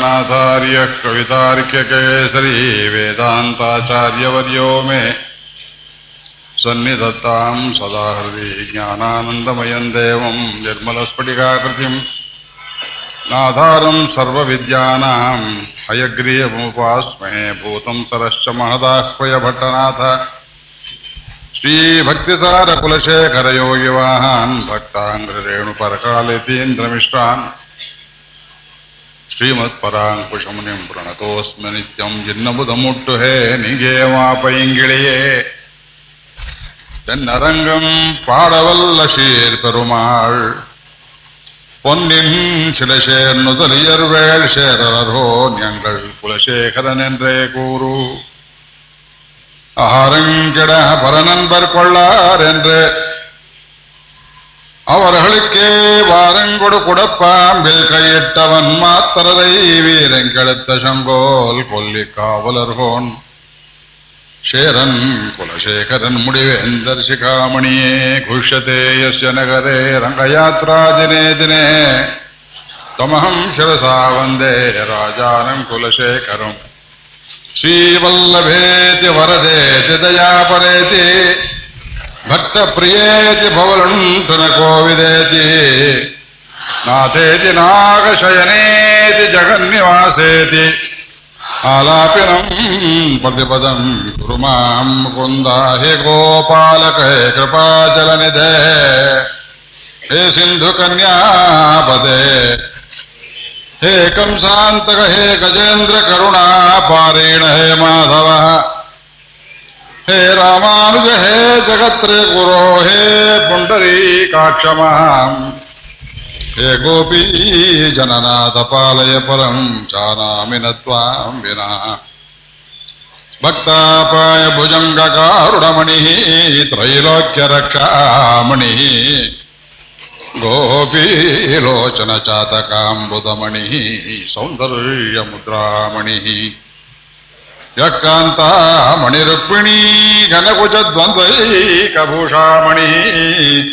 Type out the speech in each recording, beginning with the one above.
नाथार्यः कवितार्क्यकेसरी वेदान्ताचार्यवर्यो मे सन्निधत्ताम् सदा हृदि ज्ञानानन्दमयम् देवम् निर्मलस्फटिकाकृतिम् नाधारम् सर्वविद्यानाम् हयग्रीयमुपास्महे भूतम् सरश्च महदाह्वय भट्टनाथ श्रीभक्तिसारकुलशेखरयोगिवाहान् ಶ್ರೀಮತ್ ಪರಾಂಕುಶಮುನಿಂ ಪ್ರಣತೋಸ್ಮ ನಿತ್ಯಂ ಜಿನ್ನಬುದ ಮುಟ್ಟು ಹೇ ನಿಜೇ ಮಾಪೈಂಗಿಳಿಯೇ தென்னரங்கம் பாடவல்ல சீர் பெருமாள். பொன்னின் சில சேர் நுதலியர் வேள் சேரரோ எங்கள் குலசேகரன் என்றே கூறு. ஆரங்கிட பரநண்பர் கொள்ளார் என்று அவர்களுக்கே வாரங்கொடு குடப்பாம்பில் கையிட்டவன் மாத்திரரை வீரங்கெடுத்த செங்கோல் கொல்லி காவலர்கோன். சேரன் குலசேகரன் முடிவேந்தர் சிகாமணியே குஷதே யஸ்ய நகரே ரங்கயாத்ரா தினே. தினே தமகம் சிரசா வந்தே ராஜானம் குலசேகரம். ஸ்ரீவல்லபேதி வரதேதி தயாபரேதி भक्त प्रियेति भक्तप्रियेति भवलन्तनकोविदेति नाथेति नागशयनेति जगन्निवासेति। आलापिनम् प्रतिपदम् कुरु माम् मुकुन्द। हे गोपालक, हे कृपाचलनिधे हे सिन्धुकन्यापदे हे कंसान्तक हे गजेन्द्रकरुणापारेण हे माधवः। हे रामानुज, हे जगत्रे गुरो, हे पुण्डरीकाक्षमः हे गोपी जननाथ पालय परम् न त्वाम् विना। भक्तापाय भुजङ्गकारुणमणिः त्रैलोक्यरक्षामणिः गोपीलोचनचातकाम्बुदमणिः सौन्दर्यमुद्रामणिः यः कान्तामणिरुक्मिणी घनकुचद्वन्द्वैकभूषामणिः।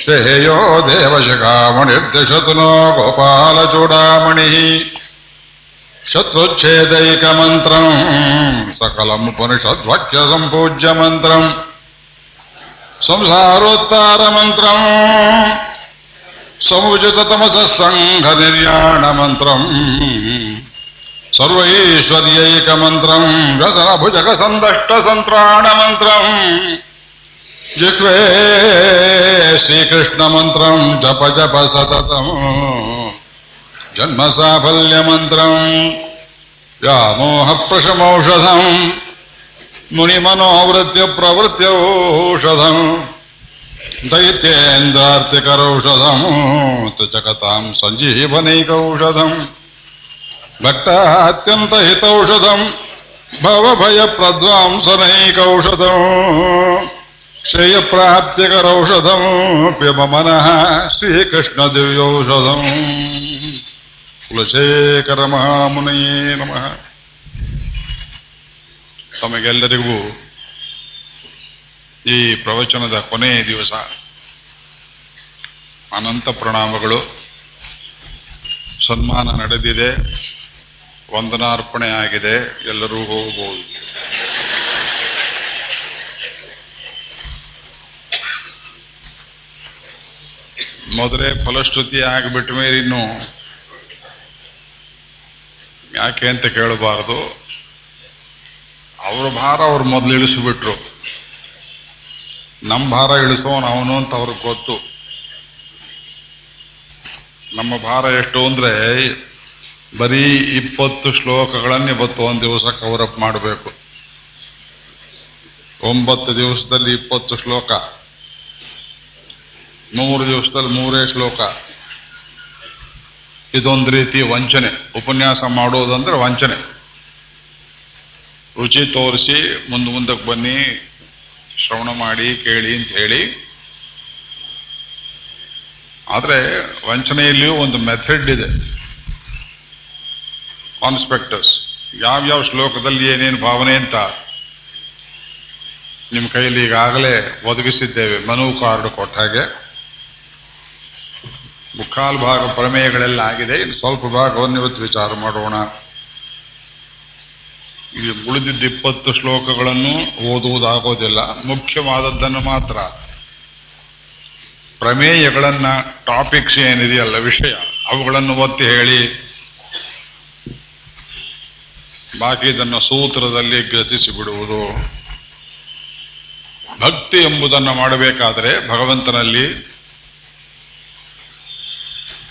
श्रेयो देवशिखामणिर्दिशतु नो गोपालचूडामणिः। शत्रुच्छेदैकमन्त्रम् सकलमुपनिषद्वाक्यसम्पूज्यमन्त्रम् संसारोत्तारमन्त्रम् समुचिततमसः सङ्घनिर्याणमन्त्रम् सर्वैश्वर्यैकमन्त्रम् व्यसनभुजगसन्दष्टसन्त्राणमन्त्रम् जिह्वे श्रीकृष्णमन्त्रम् जप जप सततम् जन्मसाफल्यमन्त्रम् व्यामोहप्रशमौषधम् मुनिमनोवृत्त्यप्रवृत्त्यौषधम् दैत्येन्द्रार्तिकरौषधम् त्रिजगताम् सञ्जीवनैकौषधम् ಭಕ್ತ ಅತ್ಯಂತ ಹಿತೌಷಧಂ ಭವಭಯ ಪ್ರಧ್ವಾಂಸನೈಕೌಷಧಂ ಶ್ರೇಯಪ್ರಾಪ್ತಿಕರೌಷಧಂ ಪ್ಯಮ ಮನಃ ಶ್ರೀಕೃಷ್ಣ ದಿವ್ಯೌಷಧಂ ಕುಲಶೇಖರ ಮಹಾಮುನಯೇ ನಮಃ. ತಮಗೆಲ್ಲರಿಗೂ ಈ ಪ್ರವಚನದ ಕೊನೆಯ ದಿವಸ ಅನಂತ ಪ್ರಣಾಮಗಳು. ಸನ್ಮಾನ ನಡೆದಿದೆ. ವಂದನಾರ್ಪಣೆ ಆಗಿದೆ. ಎಲ್ಲರೂ ಹೋಗಬಹುದು. ಮೊದಲೇ ಫಲಶ್ರುತಿ ಆಗಿಬಿಟ್ಟ ಮೇಲೆ ಇನ್ನು ಯಾಕೆ ಅಂತ ಕೇಳಬಾರದು. ಅವ್ರ ಭಾರ ಅವ್ರು ಮೊದಲು ಇಳಿಸಿಬಿಟ್ರು. ನಮ್ಮ ಭಾರ ಇಳಿಸೋನು ಅವನು ಅಂತ ಅವ್ರಿಗೆ ಗೊತ್ತು. ನಮ್ಮ ಭಾರ ಎಷ್ಟು ಅಂದ್ರೆ ಬರೀ ಇಪ್ಪತ್ತು ಶ್ಲೋಕಗಳನ್ನು ಇವತ್ತು ಒಂದು ದಿವಸ ಕವರಪ್ ಮಾಡಬೇಕು. ಒಂಬತ್ತು ದಿವಸದಲ್ಲಿ ಇಪ್ಪತ್ತು ಶ್ಲೋಕ. ಮೂರು ದಿವಸದಲ್ಲಿ ಮೂರೇ ಶ್ಲೋಕ. ಇದೊಂದು ರೀತಿ ವಂಚನೆ. ಉಪನ್ಯಾಸ ಮಾಡೋದಂದ್ರೆ ವಂಚನೆ. ರುಚಿ ತೋರಿಸಿ, ಮುಂದೆ ಮುಂದಕ್ಕೆ ಬನ್ನಿ, ಶ್ರವಣ ಮಾಡಿ, ಕೇಳಿ ಅಂತ ಹೇಳಿ. ಆದ್ರೆ ವಂಚನೆಯಲ್ಲಿಯೂ ಒಂದು ಮೆಥಡ್ ಇದೆ. ಕಾನ್ಸ್ಪೆಕ್ಟಸ್ ಯಾವ್ಯಾವ ಶ್ಲೋಕದಲ್ಲಿ ಏನೇನು ಭಾವನೆ ಅಂತ ನಿಮ್ಮ ಕೈಯಲ್ಲಿ ಈಗಾಗಲೇ ಒದಗಿಸಿದ್ದೇವೆ. ಮನು ಕಾರ್ಡ್ ಕೊಟ್ಟ ಹಾಗೆ. ಮುಕ್ಕಾಲು ಭಾಗ ಪ್ರಮೇಯಗಳೆಲ್ಲ ಆಗಿದೆ. ಇನ್ನು ಸ್ವಲ್ಪ ಭಾಗವನ್ನು ಇವತ್ತು ವಿಚಾರ ಮಾಡೋಣ. ಈ ಉಳಿದಿದ್ದ ಇಪ್ಪತ್ತು ಶ್ಲೋಕಗಳನ್ನು ಓದುವುದಾಗೋದಿಲ್ಲ. ಮುಖ್ಯವಾದದ್ದನ್ನು ಮಾತ್ರ. ಪ್ರಮೇಯಗಳನ್ನ ಟಾಪಿಕ್ಸ್ ಏನಿದೆಯಲ್ಲ ವಿಷಯ, ಅವುಗಳನ್ನು ಒತ್ತಿ ಹೇಳಿ ಬಾಕಿ ಇದನ್ನು ಸೂತ್ರದಲ್ಲಿ ಗತಿಸಿ ಬಿಡುವುದು ಭಕ್ತಿ ಎಂಬುದನ್ನು ಮಾಡಬೇಕಾದರೆ ಭಗವಂತನಲ್ಲಿ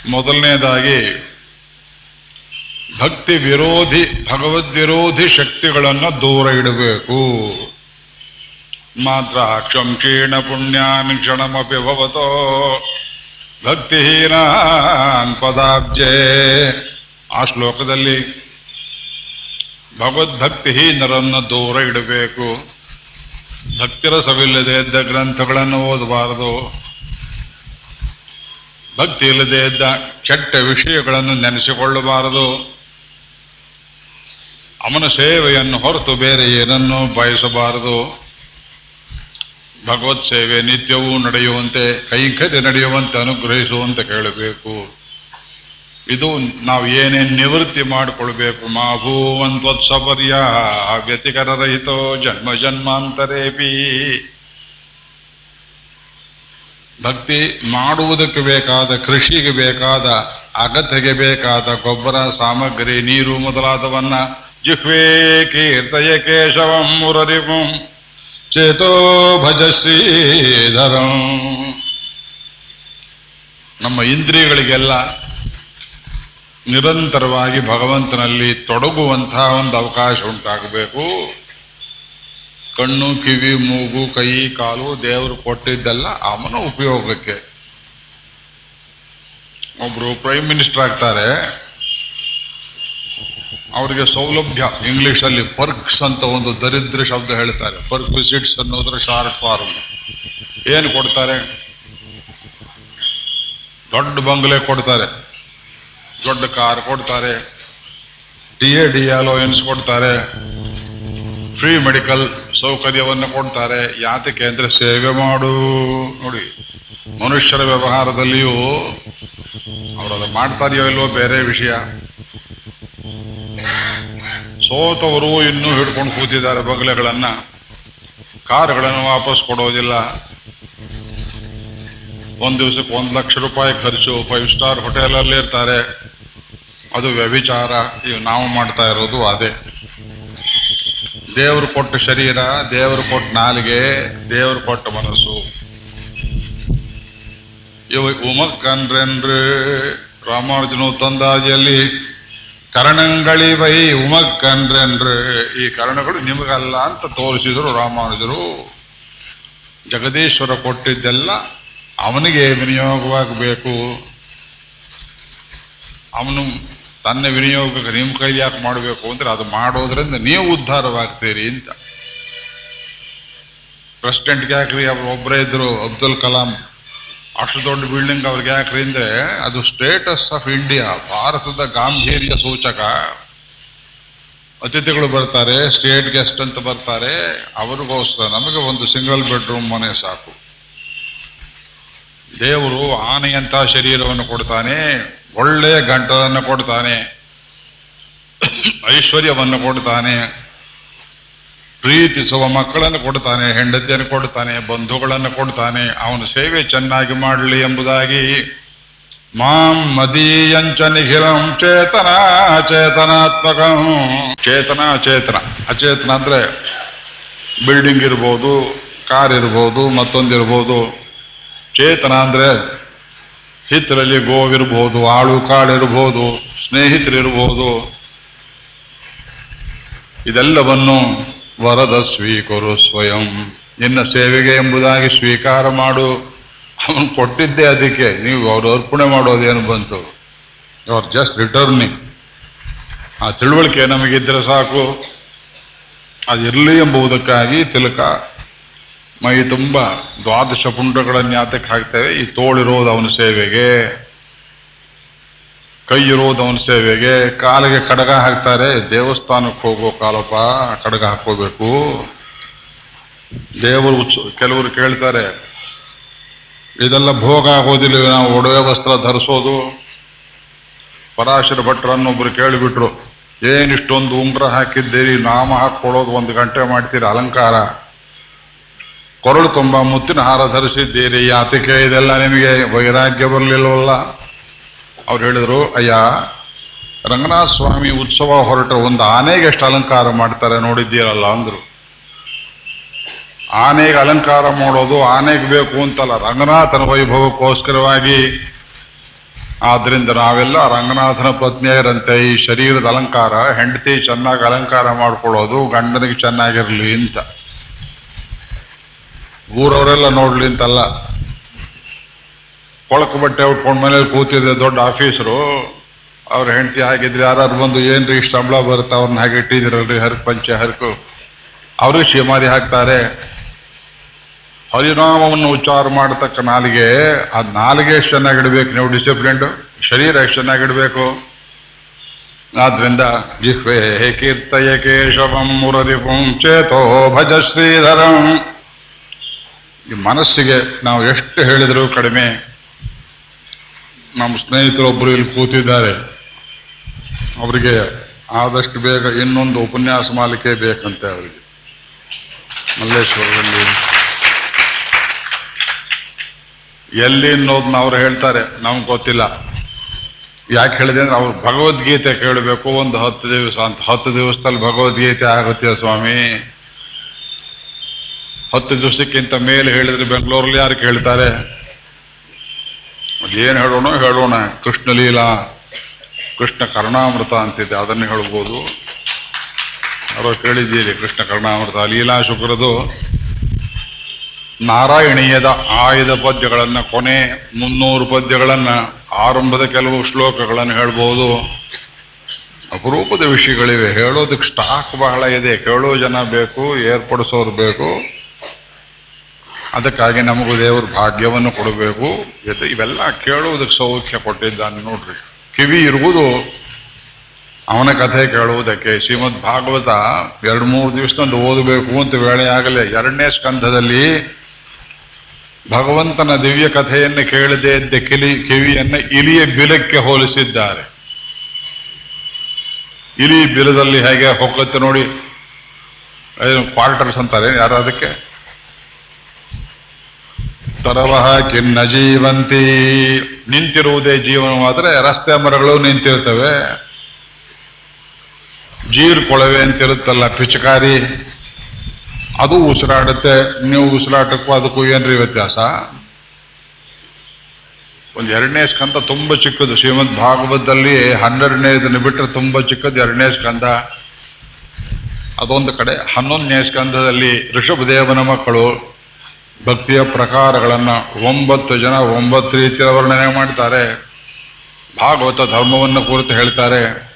ಮೊದಲನೇದಾಗಿ ಭಕ್ತಿ ವಿರೋಧಿ, ಭಗವದ್ ವಿರೋಧಿ ಶಕ್ತಿಗಳನ್ನು ದೂರ ಇಡಬೇಕು. ಮಾತ್ರ ಕ್ಷಂಕ್ಷೀಣ ಪುಣ್ಯಾನ್ ಕ್ಷಣಮಪಿ ಭವತೋ ಭಕ್ತಿಹೀನ ಪದಾಬ್ಜೆ. ಆ ಶ್ಲೋಕದಲ್ಲಿ ಭಗವದ್ಭಕ್ತಿಹೀನರನ್ನು ದೂರ ಇಡಬೇಕು. ಭಕ್ತಿರಸವಿಲ್ಲದೆ ಇದ್ದ ಗ್ರಂಥಗಳನ್ನು ಓದಬಾರದು. ಭಕ್ತಿ ಇಲ್ಲದೆ ಇದ್ದ ಕೆಟ್ಟ ವಿಷಯಗಳನ್ನು ನೆನೆಸಿಕೊಳ್ಳಬಾರದು. ಅವನ ಸೇವೆಯನ್ನು ಹೊರತು ಬೇರೆ ಏನನ್ನೂ ಬಯಸಬಾರದು. ಭಗವತ್ ಸೇವೆ ನಿತ್ಯವೂ ನಡೆಯುವಂತೆ ಕೈಕತೆ ನಡೆಯುವಂತೆ, ಅನುಗ್ರಹಿಸುವಂತೆ ಕೇಳಬೇಕು. ಇದು ನಾವು ಏನೇನು ನಿವೃತ್ತಿ ಮಾಡಿಕೊಳ್ಬೇಕು ಮಾಭೂವಂತ್ವತ್ಸಪರ್ಯ ವ್ಯತಿಕರರಹಿತೋ ಜನ್ಮ ಜನ್ಮಾಂತರೇಪಿ. ಭಕ್ತಿ ಮಾಡುವುದಕ್ಕೆ ಬೇಕಾದ, ಕೃಷಿಗೆ ಬೇಕಾದ, ಅಗತ್ಯಗೆ ಬೇಕಾದ ಗೊಬ್ಬರ, ಸಾಮಗ್ರಿ, ನೀರು ಮೊದಲಾದವನ್ನ ಜಿಹ್ವೇ ಕೀರ್ತಯ ಕೇಶವಂ ಮುರರಿಪಂ ಚೇತೋ ಭಜ ಶ್ರೀಧರಂ. ನಮ್ಮ ಇಂದ್ರಿಯಗಳಿಗೆಲ್ಲ ನಿರಂತರವಾಗಿ ಭಗವಂತನಲ್ಲಿ ತೊಡಗುವಂತಹ ಒಂದು ಅವಕಾಶ ಉಂಟಾಗಬೇಕು. ಕಣ್ಣು, ಕಿವಿ, ಮೂಗು, ಕೈ, ಕಾಲು ದೇವರು ಕೊಟ್ಟಿದ್ದೆಲ್ಲ ಅವನ ಉಪಯೋಗಕ್ಕೆ. ಒಬ್ರು ಪ್ರೈಮ್ ಮಿನಿಸ್ಟರ್ ಆಗ್ತಾರೆ. ಅವರಿಗೆ ಸೌಲಭ್ಯ ಇಂಗ್ಲಿಷ್ ಅಲ್ಲಿ ಪರ್ಕ್ಸ್ ಅಂತ ಒಂದು ದರಿದ್ರ ಶಬ್ದ ಹೇಳ್ತಾರೆ. ಪರ್ಕ್ ವಿಸಿಟ್ಸ್ ಅನ್ನೋದ್ರ ಶಾರ್ಟ್ ಫಾರ್ಮ್. ಏನು ಕೊಡ್ತಾರೆ? ದೊಡ್ಡ ಬಂಗ್ಲೆ ಕೊಡ್ತಾರೆ. ದೊಡ್ಡ ಕಾರ್ ಕೊಡ್ತಾರೆ ಡಿ ಎ ಡಿ ಅಲೋಯನ್ಸ್ ಕೊಡ್ತಾರೆ ಫ್ರೀ ಮೆಡಿಕಲ್ ಸೌಕರ್ಯವನ್ನು ಕೊಡ್ತಾರೆ. ಯಾತಕ್ಕೆ ಅಂದ್ರೆ ಸೇವೆ ಮಾಡು. ನೋಡಿ, ಮನುಷ್ಯರ ವ್ಯವಹಾರದಲ್ಲಿಯೂ ಅವರದು ಮಾಡ್ತಾರೆಯೋ ಇಲ್ವೋ ಬೇರೆ ವಿಷಯ. ಸೋತವರು ಇನ್ನೂ ಹಿಡ್ಕೊಂಡು ಕೂತಿದ್ದಾರೆ ಬಗಲೆಗಳನ್ನ. ಕಾರುಗಳನ್ನು ವಾಪಸ್ ಕೊಡೋದಿಲ್ಲ. ಒಂದ್ ದಿವಸಕ್ಕೆ ಒಂದ್ ಲಕ್ಷ ರೂಪಾಯಿ ಖರ್ಚು. ಫೈವ್ ಸ್ಟಾರ್ ಹೋಟೆಲಲ್ಲಿ ಇರ್ತಾರೆ. ಅದು ವ್ಯಭಿಚಾರ. ಇವು ನಾವು ಮಾಡ್ತಾ ಇರೋದು ಅದೇ. ದೇವರು ಕೊಟ್ಟ ಶರೀರ, ದೇವರು ಕೊಟ್ಟ ನಾಲಿಗೆ, ದೇವರು ಕೊಟ್ಟ ಮನಸ್ಸು. ಇವ ಉಮಕ್ಕನ್ರೆನ್ರು ರಾಮಾನುಜನು ತಂದಾಜಿಯಲ್ಲಿ ಕರಣಗಳಿವೈ ಉಮಕ್ಕನ್ರೆನ್ರು ಈ ಕರಣಗಳು ನಿಮಗಲ್ಲ ಅಂತ ತೋರಿಸಿದರು ರಾಮಾನುಜರು. ಜಗದೀಶ್ವರ ಕೊಟ್ಟಿದ್ದೆಲ್ಲ ಅವನಿಗೆ ವಿನಿಯೋಗವಾಗಬೇಕು. ಅವನು ತನ್ನ ವಿನಿಯೋಗಕ್ಕೆ ನಿಮ್ಮ ಕೈಲಿ ಯಾಕೆ ಮಾಡಬೇಕು ಅಂದ್ರೆ ಅದು ಮಾಡೋದ್ರಿಂದ ನೀವು ಉದ್ಧಾರವಾಗ್ತೀರಿ ಅಂತ. ಪ್ರೆಸಿಡೆಂಟ್ಗೆ ಯಾಕ್ರಿ ಅವ್ರು ಒಬ್ಬರೇ ಇದ್ರು ಅಬ್ದುಲ್ ಕಲಾಂ? ಅಷ್ಟು ದೊಡ್ಡ ಬಿಲ್ಡಿಂಗ್ ಅವ್ರಿಗೆ ಯಾಕ್ರಿ ಅಂದ್ರೆ ಅದು ಸ್ಟೇಟಸ್ ಆಫ್ ಇಂಡಿಯಾ ಭಾರತದ ಗಾಂಭೀರ್ಯ ಸೂಚಕ. ಅತಿಥಿಗಳು ಬರ್ತಾರೆ ಸ್ಟೇಟ್ ಗೆಸ್ಟ್ ಅಂತ ಬರ್ತಾರೆ. ಅವ್ರಿಗೋಸ್ಕರ ನಮಗೆ ಒಂದು ಸಿಂಗಲ್ ಬೆಡ್ರೂಮ್ ಮನೆ ಸಾಕು. ದೇವರು ಆನೆಯಂತಹ ಶರೀರವನ್ನು ಕೊಡ್ತಾನೆ. ಒಳ್ಳೆಯ ಗಂಟಲನ್ನು ಕೊಡ್ತಾನೆ, ಐಶ್ವರ್ಯವನ್ನು ಕೊಡ್ತಾನೆ, ಪ್ರೀತಿಸುವ ಮಕ್ಕಳನ್ನು ಕೊಡ್ತಾನೆ, ಹೆಂಡತಿಯನ್ನು ಕೊಡ್ತಾನೆ, ಬಂಧುಗಳನ್ನು ಕೊಡ್ತಾನೆ, ಅವನ ಸೇವೆ ಚೆನ್ನಾಗಿ ಮಾಡಲಿ ಎಂಬುದಾಗಿ ಮಾಂ ಮದೀಯಂಚ ನಿಖಿಲಂ ಚೇತನ ಅಚೇತನಾತ್ಮಕ ಚೇತನ ಅಚೇತನ ಅಚೇತನ ಅಂದ್ರೆ ಬಿಲ್ಡಿಂಗ್ ಇರ್ಬೋದು, ಕಾರ್ ಇರ್ಬೋದು, ಮತ್ತೊಂದಿರ್ಬೋದು. ಚೇತನ ಅಂದ್ರೆ ಹಿತ್ತಲಲ್ಲಿ ಗೋವಿರ್ಬೋದು ಆಳು ಕಾಳಿರ್ಬೋದು ಸ್ನೇಹಿತರಿರ್ಬೋದು. ಇದೆಲ್ಲವನ್ನು ವರದ ಸ್ವೀಕರು ಸ್ವಯಂ. ನಿನ್ನ ಸೇವೆಗೆ ಎಂಬುದಾಗಿ ಸ್ವೀಕಾರ ಮಾಡು. ಅವನು ಕೊಟ್ಟಿದ್ದೆ ಅದಕ್ಕೆ ನೀವು ಅವರು ಅರ್ಪಣೆ ಮಾಡೋದೇನು ಬಂತು? ಆರ್ ಜಸ್ಟ್ ರಿಟರ್ನಿಂಗ್ ಆ ತಿಳುವಳಿಕೆ ನಮಗಿದ್ರೆ ಸಾಕು. ಅದಿರಲಿ ಎಂಬುದಕ್ಕಾಗಿ ತಿಲಕ ಮೈ ತುಂಬ ದ್ವಾದಶ ಪುಂಡಗಳನ್ನು ಯಾತಕ್ಕೆ ಹಾಕ್ತೇವೆ. ಈ ತೋಳಿರೋದು ಅವನ ಸೇವೆಗೆ. ಕೈ ಇರೋದು ಅವನ ಸೇವೆಗೆ. ಕಾಲಿಗೆ ಕಡಗ ಹಾಕ್ತಾರೆ. ದೇವಸ್ಥಾನಕ್ಕೆ ಹೋಗೋ ಕಾಲಪ್ಪ ಕಡಗ ಹಾಕೋಬೇಕು ದೇವರು ಕೆಲವರು ಕೇಳ್ತಾರೆ, ಇದೆಲ್ಲ ಭೋಗ ಆಗೋದಿಲ್ಲ ನಾವು ಒಡವೆ ವಸ್ತ್ರ ಧರಿಸೋದು. ಪರಾಶರ ಭಟ್ರನ್ನೊಬ್ರು ಕೇಳಿಬಿಟ್ರು ಏನಿಷ್ಟೊಂದು ಉಂಗ್ರ ಹಾಕಿದ್ದೀರಿ? ನಾಮ ಹಾಕೊಳ್ಳೋದು ಒಂದು ಗಂಟೆ ಮಾಡ್ತೀರಿ? ಅಲಂಕಾರ. ಕೊರಳು ತುಂಬಾ ಮುತ್ತಿನ ಹಾರ ಧರಿಸಿದ್ದೀರಿ. ಯಾತಕ್ಕೆ ಇದೆಲ್ಲ ನಿಮಗೆ ವೈರಾಗ್ಯ ಬರಲಿಲ್ಲವಲ್ಲ? ಅವ್ರು ಹೇಳಿದ್ರು, ಅಯ್ಯ ರಂಗನಾಥ ಸ್ವಾಮಿ ಉತ್ಸವ ಹೊರಟ ಒಂದು ಆನೆಗೆ ಎಷ್ಟು ಅಲಂಕಾರ ಮಾಡ್ತಾರೆ ನೋಡಿದ್ದೀರಲ್ಲ ಅಂದ್ರು. ಆನೆಗೆ ಅಲಂಕಾರ ಮಾಡೋದು ಆನೆಗೆ ಬೇಕು ಅಂತಲ್ಲ, ರಂಗನಾಥನ ವೈಭವಕ್ಕೋಸ್ಕರವಾಗಿ. ಆದ್ರಿಂದ ನಾವೆಲ್ಲ ರಂಗನಾಥನ ಪತ್ನಿಯರಂತೆ ಈ ಶರೀರದ ಅಲಂಕಾರ, ಹೆಂಡತಿ ಚೆನ್ನಾಗಿ ಅಲಂಕಾರ ಮಾಡ್ಕೊಳ್ಳೋದು ಗಂಡನಿಗೆ ಚೆನ್ನಾಗಿರಲಿ ಅಂತ. ಊರವರೆಲ್ಲ ನೋಡ್ಲಿ ಅಂತಲ್ಲ. ಕೊಳಕು ಬಟ್ಟೆ ಉಟ್ಕೊಂಡ್ ಮನೇಲಿ ಕೂತಿದ್ರೆ ದೊಡ್ಡ ಆಫೀಸರು. ಅವ್ರ ಹೆಂಡತಿ ಆಗಿದ್ರೆ ಯಾರು ಬಂದು ಏನ್ರಿ ಇಷ್ಟು ಸಂಬಳ ಬರುತ್ತೆ ಅವ್ರನ್ನ ಹಾಗೆ ಇಟ್ಟಿದಿರಲ್ರಿ ಹರ್ಕ್ ಪಂಚೆ, ಹರ್ಕು. ಅವರು ಶಿಮಾರಿ ಹಾಕ್ತಾರೆ. ಹರಿನಾಮವನ್ನು ಉಚ್ಚಾರ ಮಾಡತಕ್ಕ ನಾಲಿಗೆ, ಆ ನಾಲಿಗೆ ಎಷ್ಟು ಚೆನ್ನಾಗಿಡ್ಬೇಕು ನೀವು ಡಿಸಿಪ್ಲಿನ್ ಶರೀರ ಎಷ್ಟು ಚೆನ್ನಾಗಿಡ್ಬೇಕು ಆದ್ರಿಂದ, ಜಿಹ್ವೇ ಕೀರ್ತಯ ಕೇಶವಂ ಮುರರಿಪುಂ ಚೇತೋ ಭಜ ಶ್ರೀಧರಂ. ಈ ಮನಸ್ಸಿಗೆ ನಾವು ಎಷ್ಟು ಹೇಳಿದರೂ ಕಡಿಮೆ. ನಮ್ಮ ಸ್ನೇಹಿತರೊಬ್ಬರು ಇಲ್ಲಿ ಕೂತಿದ್ದಾರೆ. ಅವರಿಗೆ ಆದಷ್ಟು ಬೇಗ ಇನ್ನೊಂದು ಉಪನ್ಯಾಸ ಮಾಲಿಕೆ ಬೇಕಂತೆ ಅವರಿಗೆ. ಮಲ್ಲೇಶ್ವರದಲ್ಲಿ. ಎಲ್ಲಿ ಅನ್ನೋದನ್ನ ಅವ್ರು ಹೇಳ್ತಾರೆ, ನಮ್ಗೆ ಗೊತ್ತಿಲ್ಲ. ಯಾಕೆ ಹೇಳಿದೆ ಅಂದ್ರೆ ಅವ್ರು ಭಗವದ್ಗೀತೆ ಕೇಳಬೇಕು. ಒಂದು ಹತ್ತು ದಿವಸ ಅಂತ. ಹತ್ತು ದಿವಸದಲ್ಲಿ ಭಗವದ್ಗೀತೆ ಆಗುತ್ತೆ ಸ್ವಾಮಿ. ಹತ್ತು ದಿವಸಕ್ಕಿಂತ ಮೇಲೆ ಹೇಳಿದ್ರೆ ಬೆಂಗಳೂರಲ್ಲಿ ಯಾರು ಕೇಳ್ತಾರೆ? ಅದೇನ್ ಹೇಳೋಣ ಹೇಳೋಣ. ಕೃಷ್ಣ ಲೀಲಾ, ಕೃಷ್ಣ ಕರ್ಣಾಮೃತ ಅಂತಿದೆ, ಅದನ್ನು ಹೇಳ್ಬೋದು. ಯಾರೋ ಕೇಳಿದ್ದೀರಿ, ಕೃಷ್ಣ ಕರ್ಣಾಮೃತ, ಲೀಲಾ ಶುಕ್ರದು ನಾರಾಯಣೀಯದ ಆಯ್ದ ಪದ್ಯಗಳನ್ನ, ಕೊನೆ ಮುನ್ನೂರು ಪದ್ಯಗಳನ್ನ, ಆರಂಭದ ಕೆಲವು ಶ್ಲೋಕಗಳನ್ನು ಹೇಳ್ಬೋದು. ಅಪರೂಪದ ವಿಷಯಗಳಿವೆ. ಹೇಳೋದಕ್ಕೆ ಸ್ಟಾಕ್ ಬಹಳ ಇದೆ. ಕೇಳೋ ಜನ ಬೇಕು, ಏರ್ಪಡಿಸೋರು ಬೇಕು. ಅದಕ್ಕಾಗಿ ನಮಗೂ ದೇವರು ಭಾಗ್ಯವನ್ನು ಕೊಡಬೇಕು. ಜೊತೆ ಇವೆಲ್ಲ ಕೇಳುವುದಕ್ಕೆ ಸೌಖ್ಯ ಕೊಟ್ಟಿದ್ದಾನೆ ನೋಡ್ರಿ. ಕಿವಿ ಇರುವುದು ಅವನ ಕಥೆ ಕೇಳುವುದಕ್ಕೆ. ಶ್ರೀಮದ್ ಭಾಗವತ ಎರಡು ಮೂರು ದಿವಸದಿಂದ ಓದಬೇಕು ಅಂತ ವೇಳೆ ಆಗಲೇ ಎರಡನೇ ಸ್ಕಂಧದಲ್ಲಿ ಭಗವಂತನ ದಿವ್ಯ ಕಥೆಯನ್ನು ಕೇಳದೆ ಇದ್ದ ಕಿಲಿ, ಕಿವಿಯನ್ನ ಇಲಿಯ ಬಿಲಕ್ಕೆ ಹೋಲಿಸಿದ್ದಾರೆ. ಇಲಿ ಬಿಲದಲ್ಲಿ ಹೇಗೆ ಹೊಕ್ಕತ್ತೆ ನೋಡಿ. ಕ್ವಾರ್ಟರ್ಸ್ ಅಂತಾರೆ ಯಾರು ಅದಕ್ಕೆ? ತರವಹ ಕಿನ್ನ ಜೀವಂತಿ. ನಿಂತಿರುವುದೇ ಜೀವನವಾದರೆ ರಸ್ತೆ ಮರಗಳು ನಿಂತಿರ್ತವೆ. ಜೀರ್ ಕೊಳವೆ ಅಂತಿರುತ್ತಲ್ಲ ಪಿಚಕಾರಿ. ಅದು ಉಸಿರಾಡುತ್ತೆ, ನೀವು ಉಸಿರಾಟಕ್ಕೂ ಅದಕ್ಕೂ ಏನ್ರಿ ವ್ಯತ್ಯಾಸ? ಒಂದು ಎರಡನೇ ಸ್ಕಂದ ತುಂಬಾ ಚಿಕ್ಕದು. ಶ್ರೀಮದ್ ಭಾಗವತದಲ್ಲಿ ಹನ್ನೆರಡನೇದನ್ನು ಬಿಟ್ಟರೆ ತುಂಬಾ ಚಿಕ್ಕದು ಎರಡನೇ ಸ್ಕಂದ. ಅದೊಂದು ಕಡೆ ಹನ್ನೊಂದನೇ ಸ್ಕಂದದಲ್ಲಿ ಋಷಭದೇವನ ಮಕ್ಕಳು ಭಕ್ತಿಯ ಪ್ರಕಾರಗಳನ್ನ ಒಂಬತ್ತು ಜನ ಒಂಬತ್ತು ರೀತಿಯ ವರ್ಣನೆ ಮಾಡ್ತಾರೆ. ಭಾಗವತ ಧರ್ಮವನ್ನು ಕುರಿತು ಹೇಳ್ತಾರೆ.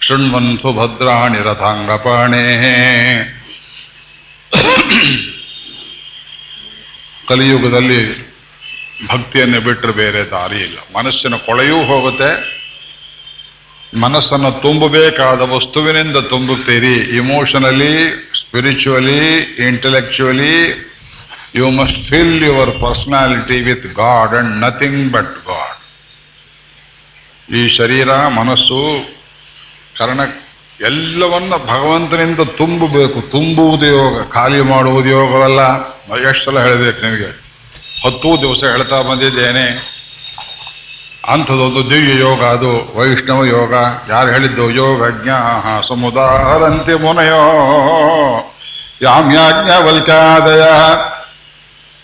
ಶೃಣ್ವನ್ ಸುಭದ್ರಾಣಿ ರಥಾಂಗಪಣೇ. ಕಲಿಯುಗದಲ್ಲಿ ಭಕ್ತಿಯನ್ನು ಬಿಟ್ಟರೆ ಬೇರೆ ದಾರಿ ಇಲ್ಲ. ಮನಸ್ಸಿನ ಕೊಳೆಯೂ ಹೋಗುತ್ತೆ. ಮನಸ್ಸನ್ನು ತುಂಬಬೇಕಾದ ವಸ್ತುವಿನಿಂದ ತುಂಬುತ್ತೀರಿ. Emotionally spiritually intellectually you must fill your personality with God and nothing but God ಈ ಶರೀರ, ಮನಸ್ಸು, ಕರ್ಣ, ಎಲ್ಲವನ್ನ ಭಗವಂತನಿಂದ ತುಂಬಬೇಕು. ತುಂಬುವುದು ಯೋಗ, ಖಾಲಿ ಮಾಡುವುದು ಯೋಗವಲ್ಲ. ಎಷ್ಟು ಸಲ ಹೇಳಬೇಕು ನಿಮಗೆ ಹತ್ತು ದಿವಸ ಹೇಳ್ತಾ ಬಂದಿದ್ದೇನೆ. ಅಂಥದ್ದೊಂದು ದಿವ್ಯ ಯೋಗ ಅದು, ವೈಷ್ಣವ ಯೋಗ. ಯಾರು ಹೇಳಿದ್ದು? ಯೋಗಜ್ಞ ಸಮುದಾರಂತೆ ಮುನಯೋ ಯಾಮ್ಯಾಜ್ಞವಲ್ಕಾದಯ